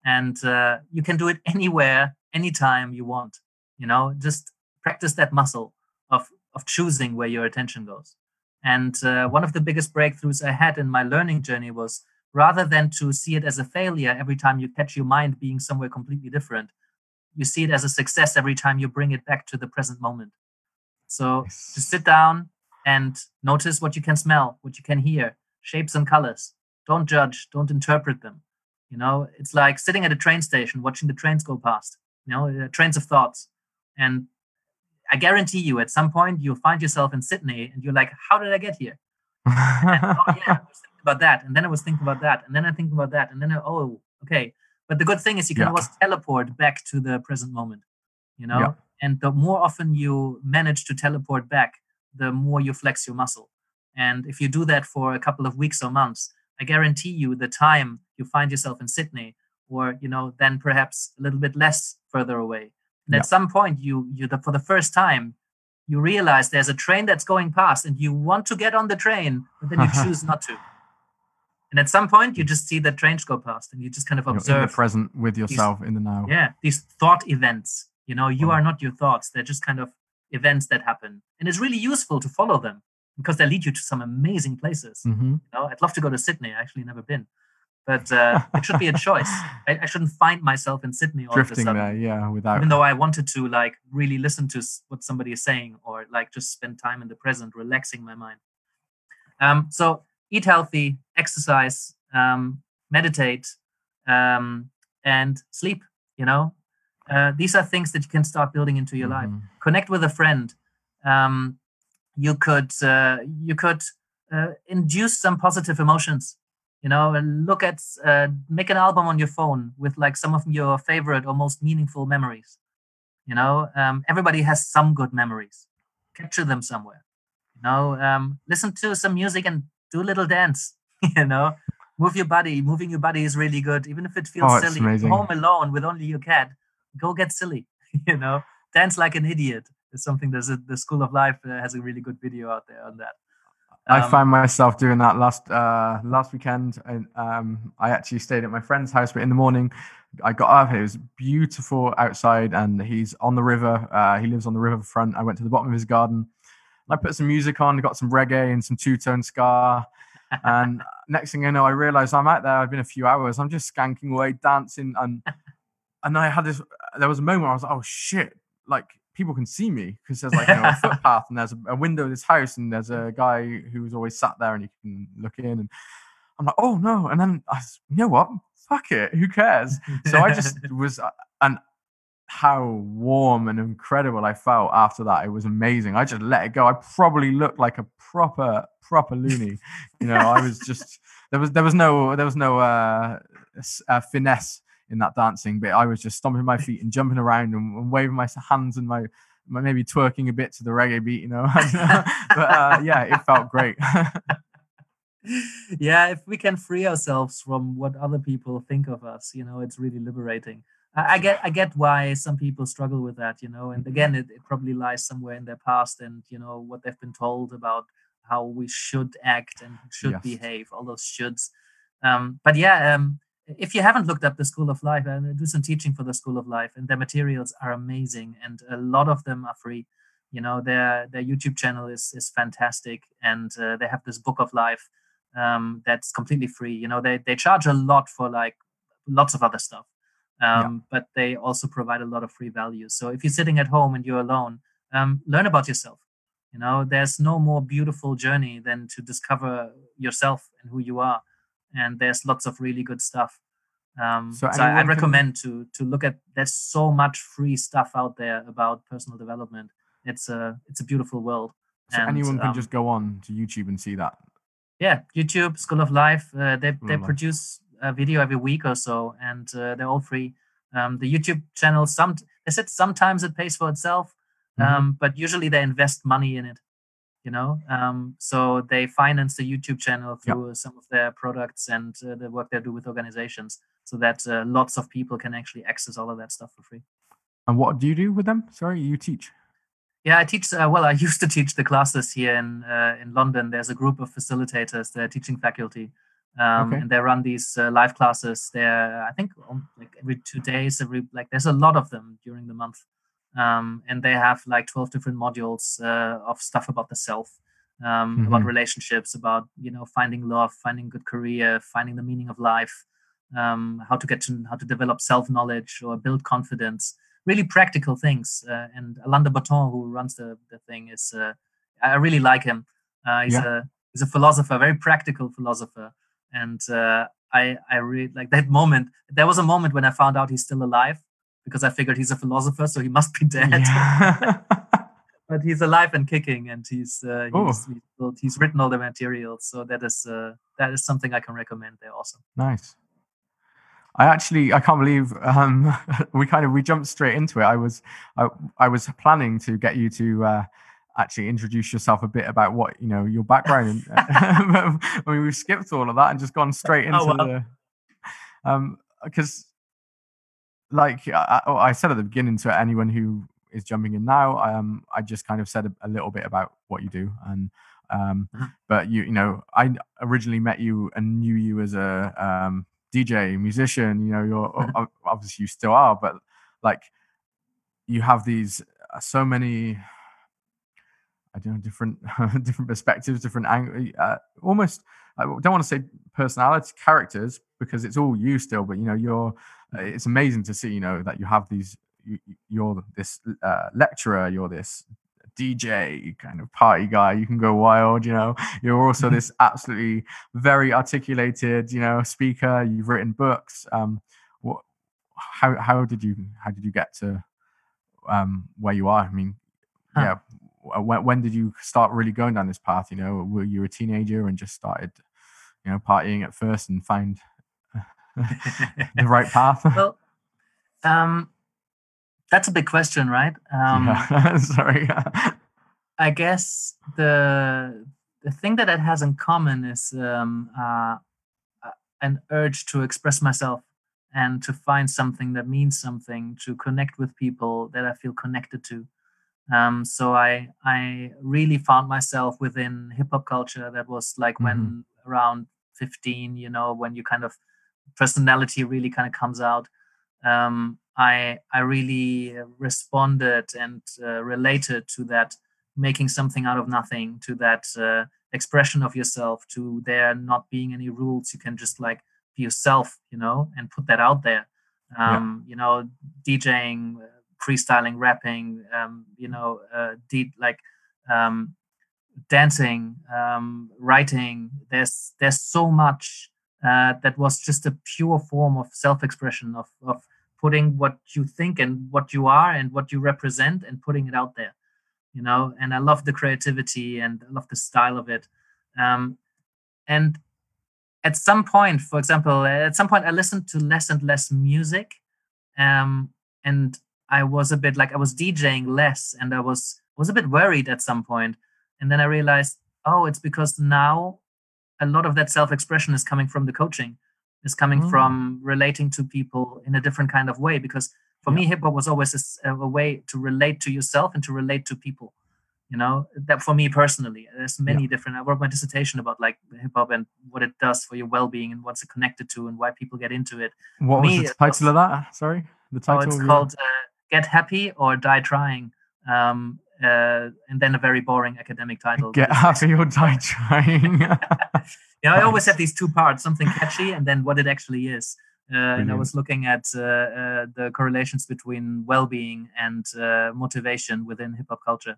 And uh, you can do it anywhere anytime you want you know? Just practice that muscle of of choosing where your attention goes. And uh, one of the biggest breakthroughs i had in my learning journey was rather than to see it as a failure every time you catch your mind being somewhere completely different you see it as a success every time you bring it back to the present moment. So just sit down and notice what you can smell what you can hear shapes and colors don't judge don't interpret them you know? It's like sitting at a train station watching the trains go past you know uh, trains of thoughts. And i guarantee you at some point you'll find yourself in sydney and you're like how did i get here? And, oh yeah i was thinking about that and then i was thinking about that and then i think about that and then I, oh okay. But the good thing is you can Yeah. always teleport back to the present moment you know? Yeah. and the more often you manage to teleport back the more you flex your muscle. And if you do that for a couple of weeks or months i guarantee you the time you find yourself in sydney or you know then perhaps a little bit less further away and Yeah. at some point you you the, for the first time you realize there's a train that's going past and you want to get on the train but then you choose not to and at some point you mm. just see the trains go past and you just kind of You're in the observe present with yourself in the now. yeah these thought events you know you Wow. are not your thoughts they're just kind of events that happen and it's really useful to follow them because they lead you to some amazing places. Hmm you know i'd love to go to sydney. I actually never been. But uh, it should be a choice. I, I shouldn't find myself in sydney all Drifting of a sudden, there, yeah, without. even though i wanted to like really listen to what somebody is saying or like just spend time in the present relaxing my mind. Um, so eat healthy exercise um, meditate um, and sleep you know? Uh, these are things that you can start building into your life. Mhm. connect with a friend. Um, you could uh, you could uh, induce some positive emotions you know and look at uh, make an album on your phone with like some of your favorite or most meaningful memories you know? Um, everybody has some good memories. Capture them somewhere you know? Um, listen to some music and do a little dance you know? Move your body. Moving your body is really good. Even if it feels Oh, silly home alone with only your cat go get silly you know? Dance like an idiot is something there's a, the school of life uh, has a really good video out there on that I Um, found myself doing that last uh, last weekend, and um, I actually stayed at my friend's house. But in the morning, I got up. It was beautiful outside, and he's on the river. Uh, he lives on the riverfront. I went to the bottom of his garden. I put some music on, got some reggae and some two tone ska. And next thing I know, I realized I'm out there. I've been a few hours. I'm just skanking away, dancing, and and I had this. There was a moment where I was like, "Oh shit!" Like people can see me because there's like you know, a footpath and there's a, a window in this house and there's a guy who's always sat there and you can look in and I'm like, "Oh no!" And then I, s- you know what? Fuck it. Who cares? So I just was, uh, and how warm and incredible I felt after that. It was amazing. I just let it go. I probably looked like a proper, proper loony. You know, I was just there was there was no there was no uh, uh finesse in that dancing, but I was just stomping my feet and jumping around and, and waving my hands and my, my maybe twerking a bit to the reggae beat. You know, but uh, yeah, it felt great. yeah if we can free ourselves from what other people think of us you know it's really liberating I, I get i get why some people struggle with that you know and again it, it probably lies somewhere in their past and you know what they've been told about how we should act and should Yes. behave all those shoulds um, but yeah um, if you haven't looked up the school of life and do some teaching for the school of life and their materials are amazing and a lot of them are free. You know their their youtube channel is is fantastic and uh, they have this book of life um, that's completely free. You know they they charge a lot for like lots of other stuff um, but they also provide a lot of free value. So if you're sitting at home and you're alone um, learn about yourself. You know there's no more beautiful journey than to discover yourself and who you are and there's lots of really good stuff um, So so, I, I'd can- recommend to to look at there's so much free stuff out there about personal development it's a it's a beautiful world so And, anyone can um, just go on to YouTube and see that. yeah, YouTube, School of Life. Uh, they they Life. produce a video every week or so, and uh, they're all free. Um, the YouTube channel, some they said sometimes it pays for itself, Mhm. um, but usually they invest money in it. You know, um, so they finance the YouTube channel Yeah. through some of their products and uh, the work they do with organizations, so that uh, lots of people can actually access all of that stuff for free. And what do you do with them? Sorry, you teach. Yeah, I teach. Uh, well, I used to teach the classes here in uh, in London. There's a group of facilitators. They're teaching faculty, um, Okay. and they run these uh, live classes. They're I think um, like every two days. Every like there's a lot of them during the month, um, and they have like twelve different modules uh, of stuff about the self, um, about Mhm. relationships, about you know finding love, finding good career, finding the meaning of life, um, how to get to how to develop self knowledge or build confidence really practical things. Uh, and Alain de Botton, who runs the, the thing, is uh, I really like him. Uh, he's Yeah. a he's a philosopher, very practical philosopher, and uh, I I really like that moment. There was a moment when I found out he's still alive because I figured he's a philosopher, so he must be dead. Yeah. but he's alive and kicking, and he's uh, Oh. he's, he's, he's written all the materials. So that is uh, that is something I can recommend. They're awesome. Nice. I actually I can't believe um, we kind of we jumped straight into it. I was I, I was planning to get you to uh, actually introduce yourself a bit about what you know your background. I mean we've skipped all of that and just gone straight into Oh, well. the um because like I, I said at the beginning to anyone who is jumping in now, um I just kind of said a, a little bit about what you do and um Mhm. but you you know I originally met you and knew you as a um DJ, musician, you know, you're Mhm. obviously you still are, but like you have these uh, so many I don't know different different perspectives, different ang- uh, almost I don't want to say personality characters because it's all you still, but you know, you're it's amazing to see, you know, that you have these you, you- you're this uh, lecturer, you're this DJ kind of party guy, you can go wild, you know. You're also this absolutely very articulated, you know, speaker. You've written books. Um, what, how how did you how did you get to um where you are? I mean, Huh. yeah. When, when did you start really going down this path? You know, were you a teenager and just started, you know, partying at first and find the right path? well, um, that's a big question, right? Um, yeah. Sorry. I guess the the thing that it has in common is um, uh, uh, an urge to express myself and to find something that means something, to connect with people that I feel connected to. Um, so I I really found myself within hip hop culture. That was like when around fifteen, you know, when you kind of personality really kind of comes out. Um, I I really responded and uh, related to that making something out of nothing to that uh, expression of yourself to there not being any rules you can just like be yourself you know and put that out there Yeah. um you know djing uh, freestyling rapping um you know uh de- like um dancing um writing there's there's so much uh that was just a pure form of self-expression of of putting what you think and what you are and what you represent and putting it out there you know? And i love the creativity and i love the style of it. Um, and at some point for example at some point i listened to less and less music um, and i was a bit like i was djing less and i was was a bit worried at some point. And then i realized oh it's because now a lot of that self-expression is coming from the coaching is coming Mm. from relating to people in a different kind of way because for me hip hop was always a way to relate to yourself and to relate to people you know that for me personally there's many different i wrote my dissertation about like hip hop and what it does for your well-being and what's it connected to and why people get into it What was me, the title was- of that? Sorry, the so title. it's called uh, get happy or die trying um, uh, and then a very boring academic title Get it's happy or die trying. know, I always have these two parts, something catchy and then what it actually is. Uh, and I was looking at uh, uh, the correlations between well-being and uh, motivation within hip hop culture.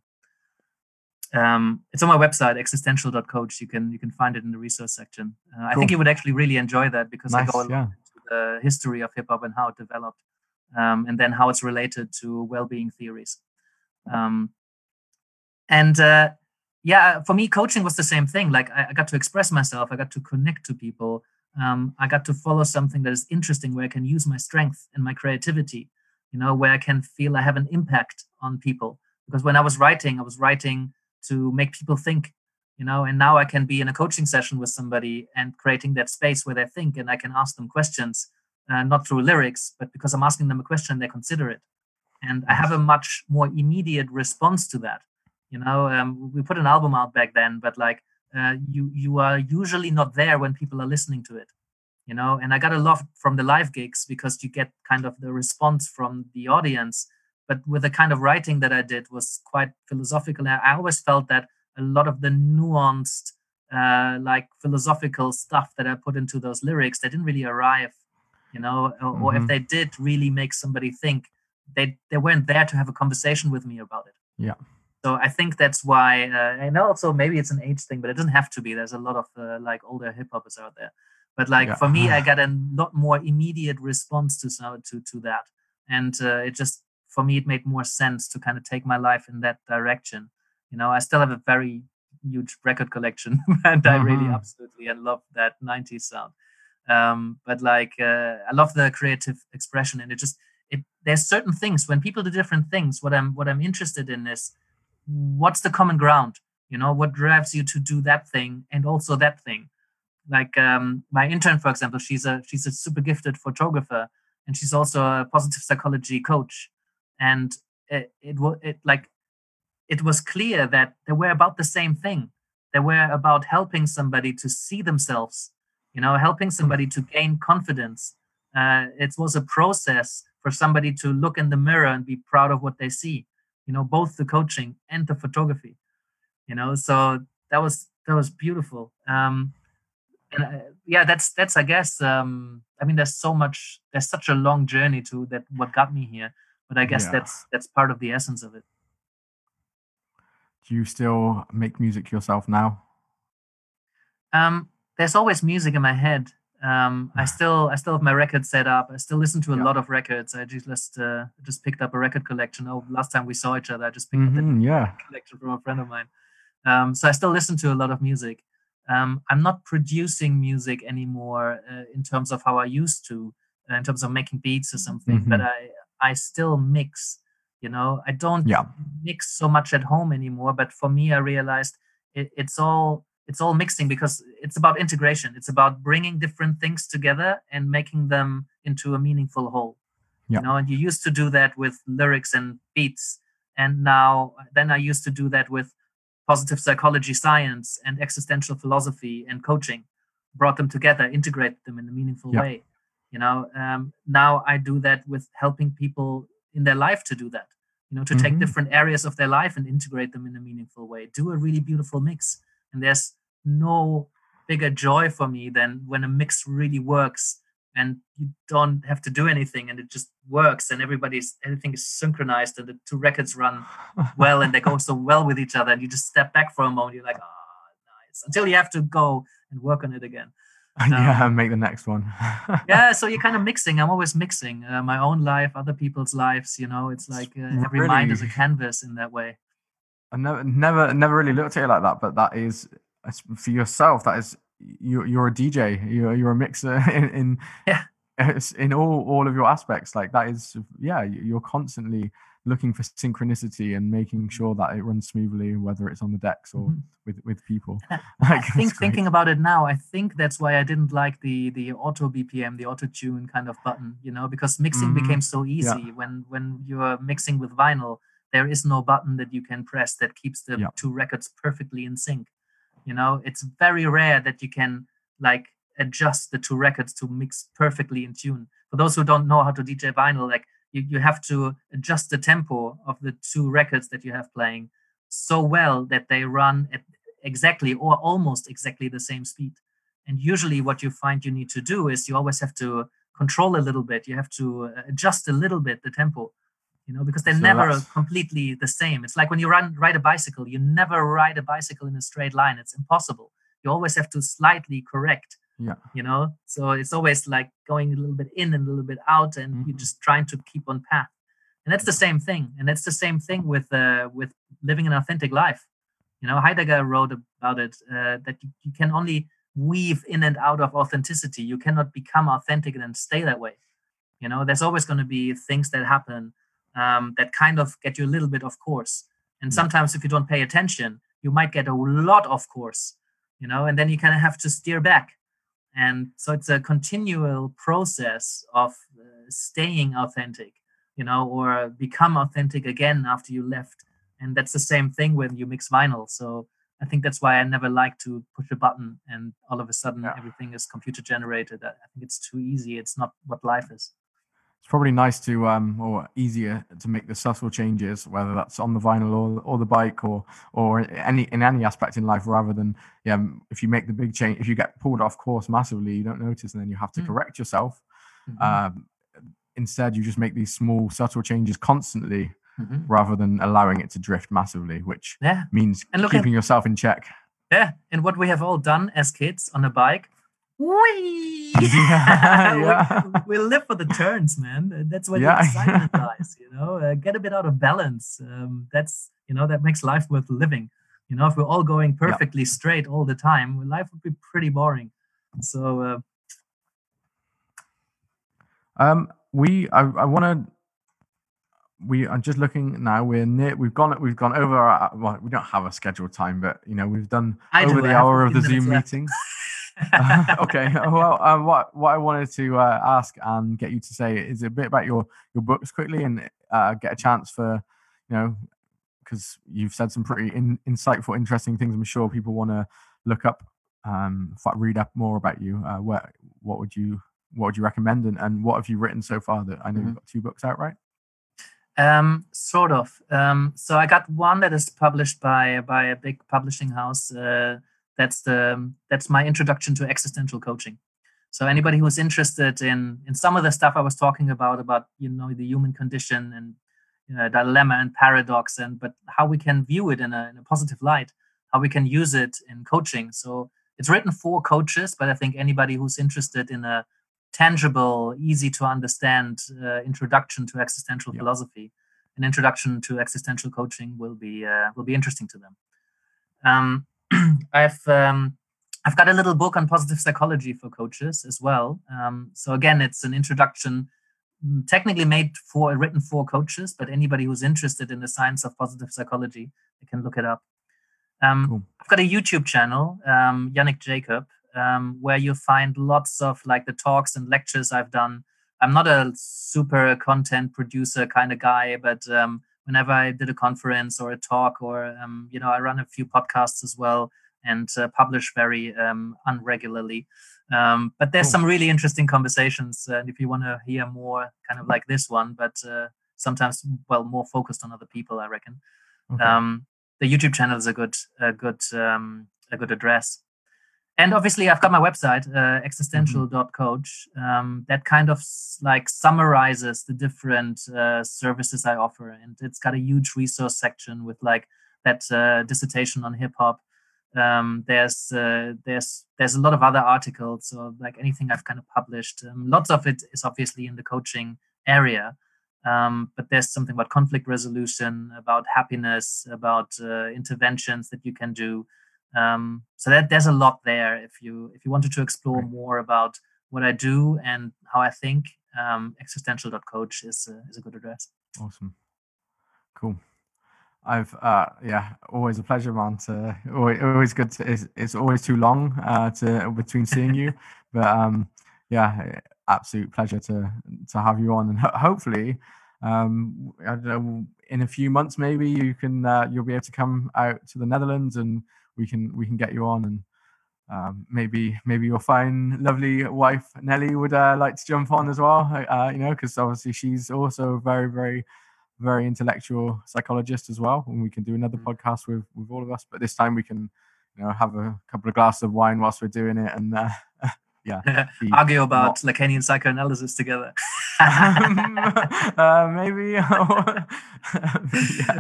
Um, it's on my website, existential.coach. You can you can find it in the resource section. Uh, I think Cool. you would actually really enjoy that because I nice. go a Yeah. into the history of hip hop and how it developed, um, and then how it's related to well-being theories. Um, and uh, yeah, for me, coaching was the same thing. Like I, I got to express myself, I got to connect to people, um, I got to follow something that is interesting, where I can use my strength and my creativity. You know, where I can feel I have an impact on people. Because when I was writing, I was writing to make people think. You know, and now I can be in a coaching session with somebody and creating that space where they think, and I can ask them questions, uh, not through lyrics, but because I'm asking them a question, they consider it, and I have a much more immediate response to that you know um, we put an album out back then but like uh, you you are usually not there when people are listening to it you know and i got a lot from the live gigs because you get kind of the response from the audience but with the kind of writing that i did was quite philosophical i always felt that a lot of the nuanced uh, like philosophical stuff that i put into those lyrics they didn't really arrive you know or, mm-hmm. or if mm-hmm. they did really make somebody think they they weren't there to have a conversation with me about it yeah so I think that's why, uh, and also maybe it's an age thing, but it doesn't have to be. There's a lot of uh, like older hip hoppers out there, but like yeah. for me, I got a lot more immediate response to to to that, and uh, it just for me it made more sense to kind of take my life in that direction. You know, I still have a very huge record collection, and I really mm-hmm. absolutely I love that '90s sound. Um, but like uh, I love the creative expression, and it just it there's certain things when people do different things. What I'm what I'm interested in is what's the common ground? You know what drives you to do that thing and also that thing? Like um, my intern for example she's a she's a super gifted photographer and she's also a positive psychology coach. And it, it, it like it was clear that they were about the same thing. They were about helping somebody to see themselves you know helping hmm. somebody to gain confidence. Uh, it was a process for somebody to look in the mirror and be proud of what they see you know both the coaching and the photography you know so that was that was beautiful. Um and uh, yeah that's that's i guess um i mean there's so much there's such a long journey to that what got me here but i guess yeah. that's that's part of the essence of it. Do you still make music yourself now? Um there's always music in my head um, I still I still have my record set up. I still listen to a yeah. lot of records. I just uh, just picked up a record collection. Oh, last time we saw each other, I just picked mm-hmm, up a yeah. collection from a friend of mine. Um, so I still listen to a lot of music. Um, I'm not producing music anymore uh, in terms of how I used to, uh, in terms of making beats or something. Mm-hmm. But I I still mix. You know, I don't yeah. mix so much at home anymore. But for me, I realized it, it's all it's all mixing because it's about integration it's about bringing different things together and making them into a meaningful whole yeah. you know and you used to do that with lyrics and beats and now then i used to do that with positive psychology science and existential philosophy and coaching brought them together integrate them in a meaningful yeah. way you know um, now i do that with helping people in their life to do that you know to mm-hmm. take different areas of their life and integrate them in a meaningful way do a really beautiful mix and there's no bigger joy for me than when a mix really works and you don't have to do anything and it just works and everybody's everything is synchronized and the two records run well and they go so well with each other and you just step back for a moment you're like oh nice until you have to go and work on it again um, yeah make the next one yeah so you're kind of mixing i'm always mixing uh, my own life other people's lives you know it's like uh, every really? mind is a canvas in that way I never, never, never really looked at it like that. But that is for yourself. That is you're, you're a DJ. You're, you're a mixer in, in yeah in all all of your aspects. Like that is yeah. You're constantly looking for synchronicity and making mm-hmm. sure that it runs smoothly, whether it's on the decks or mm-hmm. with with people. I, I think thinking about it now, I think that's why I didn't like the the auto BPM, the auto tune kind of button. You know, because mixing mm-hmm. became so easy yeah. when when you're mixing with vinyl there is no button that you can press that keeps the yeah. two records perfectly in sync. You know it's very rare that you can like adjust the two records to mix perfectly in tune. For those who don't know how to dj vinyl like you, you have to adjust the tempo of the two records that you have playing so well that they run at exactly or almost exactly the same speed. And usually what you find you need to do is you always have to control a little bit. You have to uh, adjust a little bit the tempo you know because they're so never that's... completely the same. It's like when you run ride a bicycle you never ride a bicycle in a straight line. It's impossible. You always have to slightly correct yeah. you know? So it's always like going a little bit in and a little bit out and mm-hmm. you're just trying to keep on path. And that's the same thing. And that's the same thing with uh with living an authentic life. You know, Heidegger wrote about it uh, that you, you can only weave in and out of authenticity. You cannot become authentic and then stay that way. You know, there's always going to be things that happen um, that kind of get you a little bit of course. And sometimes, if you don't pay attention, you might get a lot of course. You know, and then you kind of have to steer back. And so it's a continual process of uh, staying authentic, you know, or become authentic again after you left. And that's the same thing when you mix vinyl. So I think that's why I never like to push a button and all of a sudden Yeah. everything is computer generated. I think it's too easy. It's not what life is. It's probably nice to um or easier to make the subtle changes, whether that's on the vinyl or or the bike or or any in any aspect in life, rather than yeah. If you make the big change, if you get pulled off course massively, you don't notice, and then you have to Mm. correct yourself. Mhm. Um, instead, you just make these small subtle changes constantly, Mhm. rather than allowing it to drift massively, which Yeah. means look at- keeping yourself in check. Yeah. And what we have all done as kids on a bike. Whee! Yeah, we, yeah. we live for the turns, man. That's where Yeah. the excitement lies. You know, uh, get a bit out of balance. Um, that's you know that makes life worth living. You know, if we're all going perfectly straight all the time, life would be pretty boring. So uh, Um, we I, I want to. We are just looking now. We're near. We've gone. We've gone over. Our, well, we don't have a scheduled time, but you know we've done I over do, the hour of the Zoom minutes okay. Well, um, what what I wanted to uh, ask and get you to say is a bit about your your books quickly, and uh, get a chance for you know because you've said some pretty in, insightful, interesting things. I'm sure people want to look up, um, read up more about you. Uh, what what would you what would you recommend, and, and what have you written so far? That I know Mm-hmm. you've got two books out, right? Um, sort of. Um, so I got one that is published by by a big publishing house. Uh, that's the that's my introduction to existential coaching. So anybody who's interested in in some of the stuff I was talking about about you know the human condition and you know, dilemma and paradox and but how we can view it in a, in a positive light, how we can use it in coaching. So it's written for coaches, but I think anybody who's interested in a tangible, easy to understand uh, introduction to existential Yeah. philosophy, an introduction to existential coaching will be uh, will be interesting to them. Um, I've um, I've got a little book on positive psychology for coaches as well. Um, so again, it's an introduction, mm, technically made for written for coaches, but anybody who's interested in the science of positive psychology, they can look it up. Um, Cool. I've got a YouTube channel, um, Yannick Jacob, um, where you find lots of like the talks and lectures I've done. I'm not a super content producer kind of guy, but um, whenever I did a conference or a talk, or um, you know, I run a few podcasts as well and uh, publish very um, unregularly. Um, but there's Cool. some really interesting conversations, uh, and if you want to hear more, kind of like this one, but uh, sometimes well more focused on other people, I reckon Okay. um, the YouTube channel is a good a good um, a good address. And obviously, I've got my website, uh, existential.coach, um, that kind of like summarizes the different uh, services I offer. And it's got a huge resource section with like that uh, dissertation on hip hop. Um, there's uh, there's there's a lot of other articles, or like anything I've kind of published. Um, lots of it is obviously in the coaching area, um, but there's something about conflict resolution, about happiness, about uh, interventions that you can do. Um, so that there's a lot there. If you if you wanted to explore Great. more about what I do and how I think, um, existential.coach is uh, is a good address. Awesome. Cool. I've uh yeah, always a pleasure, man. To always, always good. To, it's, it's always too long uh to between seeing you, but um yeah, absolute pleasure to to have you on, and ho- hopefully, um I don't know, in a few months maybe you can uh, you'll be able to come out to the Netherlands and we can we can get you on and. Um, maybe maybe your fine, lovely wife Nelly would uh, like to jump on as well. Uh, you know, because obviously she's also a very, very very intellectual psychologist as well and we can do another Mm. podcast with with all of us but this time we can you know have a couple of glasses of wine whilst we're doing it and uh, yeah Argue about Lacanian psychoanalysis together. uh, maybe yeah.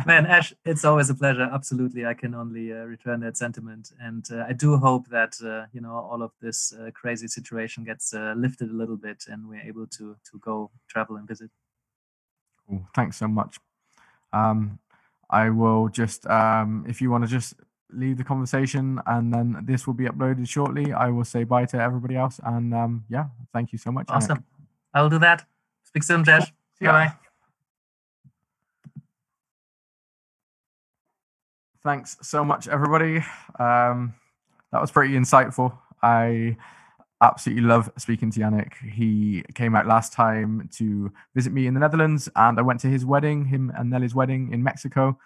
Man, Ash, it's always a pleasure. Absolutely, I can only uh, return that sentiment, and uh, I do hope that uh, you know all of this uh, crazy situation gets uh, lifted a little bit, and we're able to to go travel and visit. Cool. Thanks so much. Um, I will just, um, if you want to just leave the conversation, and then this will be uploaded shortly. I will say bye to everybody else, and um, yeah, thank you so much. Yannick. Awesome. I'll do that. Speak soon, Josh. See. Bye bye. Thanks so much, everybody. Um, that was pretty insightful. I absolutely love speaking to Yannick. He came out last time to visit me in the Netherlands, and I went to his wedding, him and Nelly's wedding in Mexico.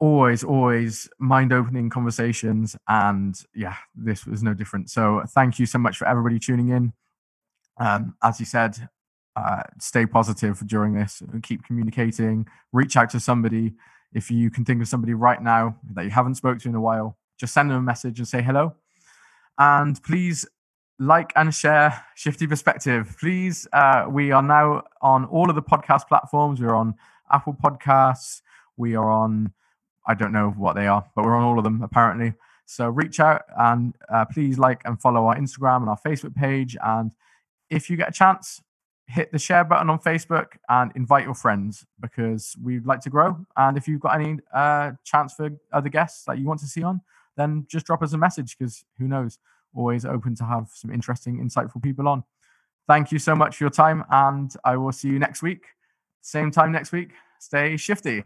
Always, always mind opening conversations. And yeah, this was no different. So thank you so much for everybody tuning in. Um, as you said, uh, stay positive during this, and keep communicating, reach out to somebody. If you can think of somebody right now that you haven't spoke to in a while, just send them a message and say hello. And please like and share Shifty Perspective. Please, uh, we are now on all of the podcast platforms. We're on Apple Podcasts. We are on, I don't know what they are, but we're on all of them apparently. So reach out and uh, please like and follow our Instagram and our Facebook page. And if you get a chance, hit the share button on Facebook and invite your friends because we'd like to grow. And if you've got any uh, chance for other guests that you want to see on, then just drop us a message because who knows? Always open to have some interesting, insightful people on. Thank you so much for your time, and I will see you next week. Same time next week. Stay shifty.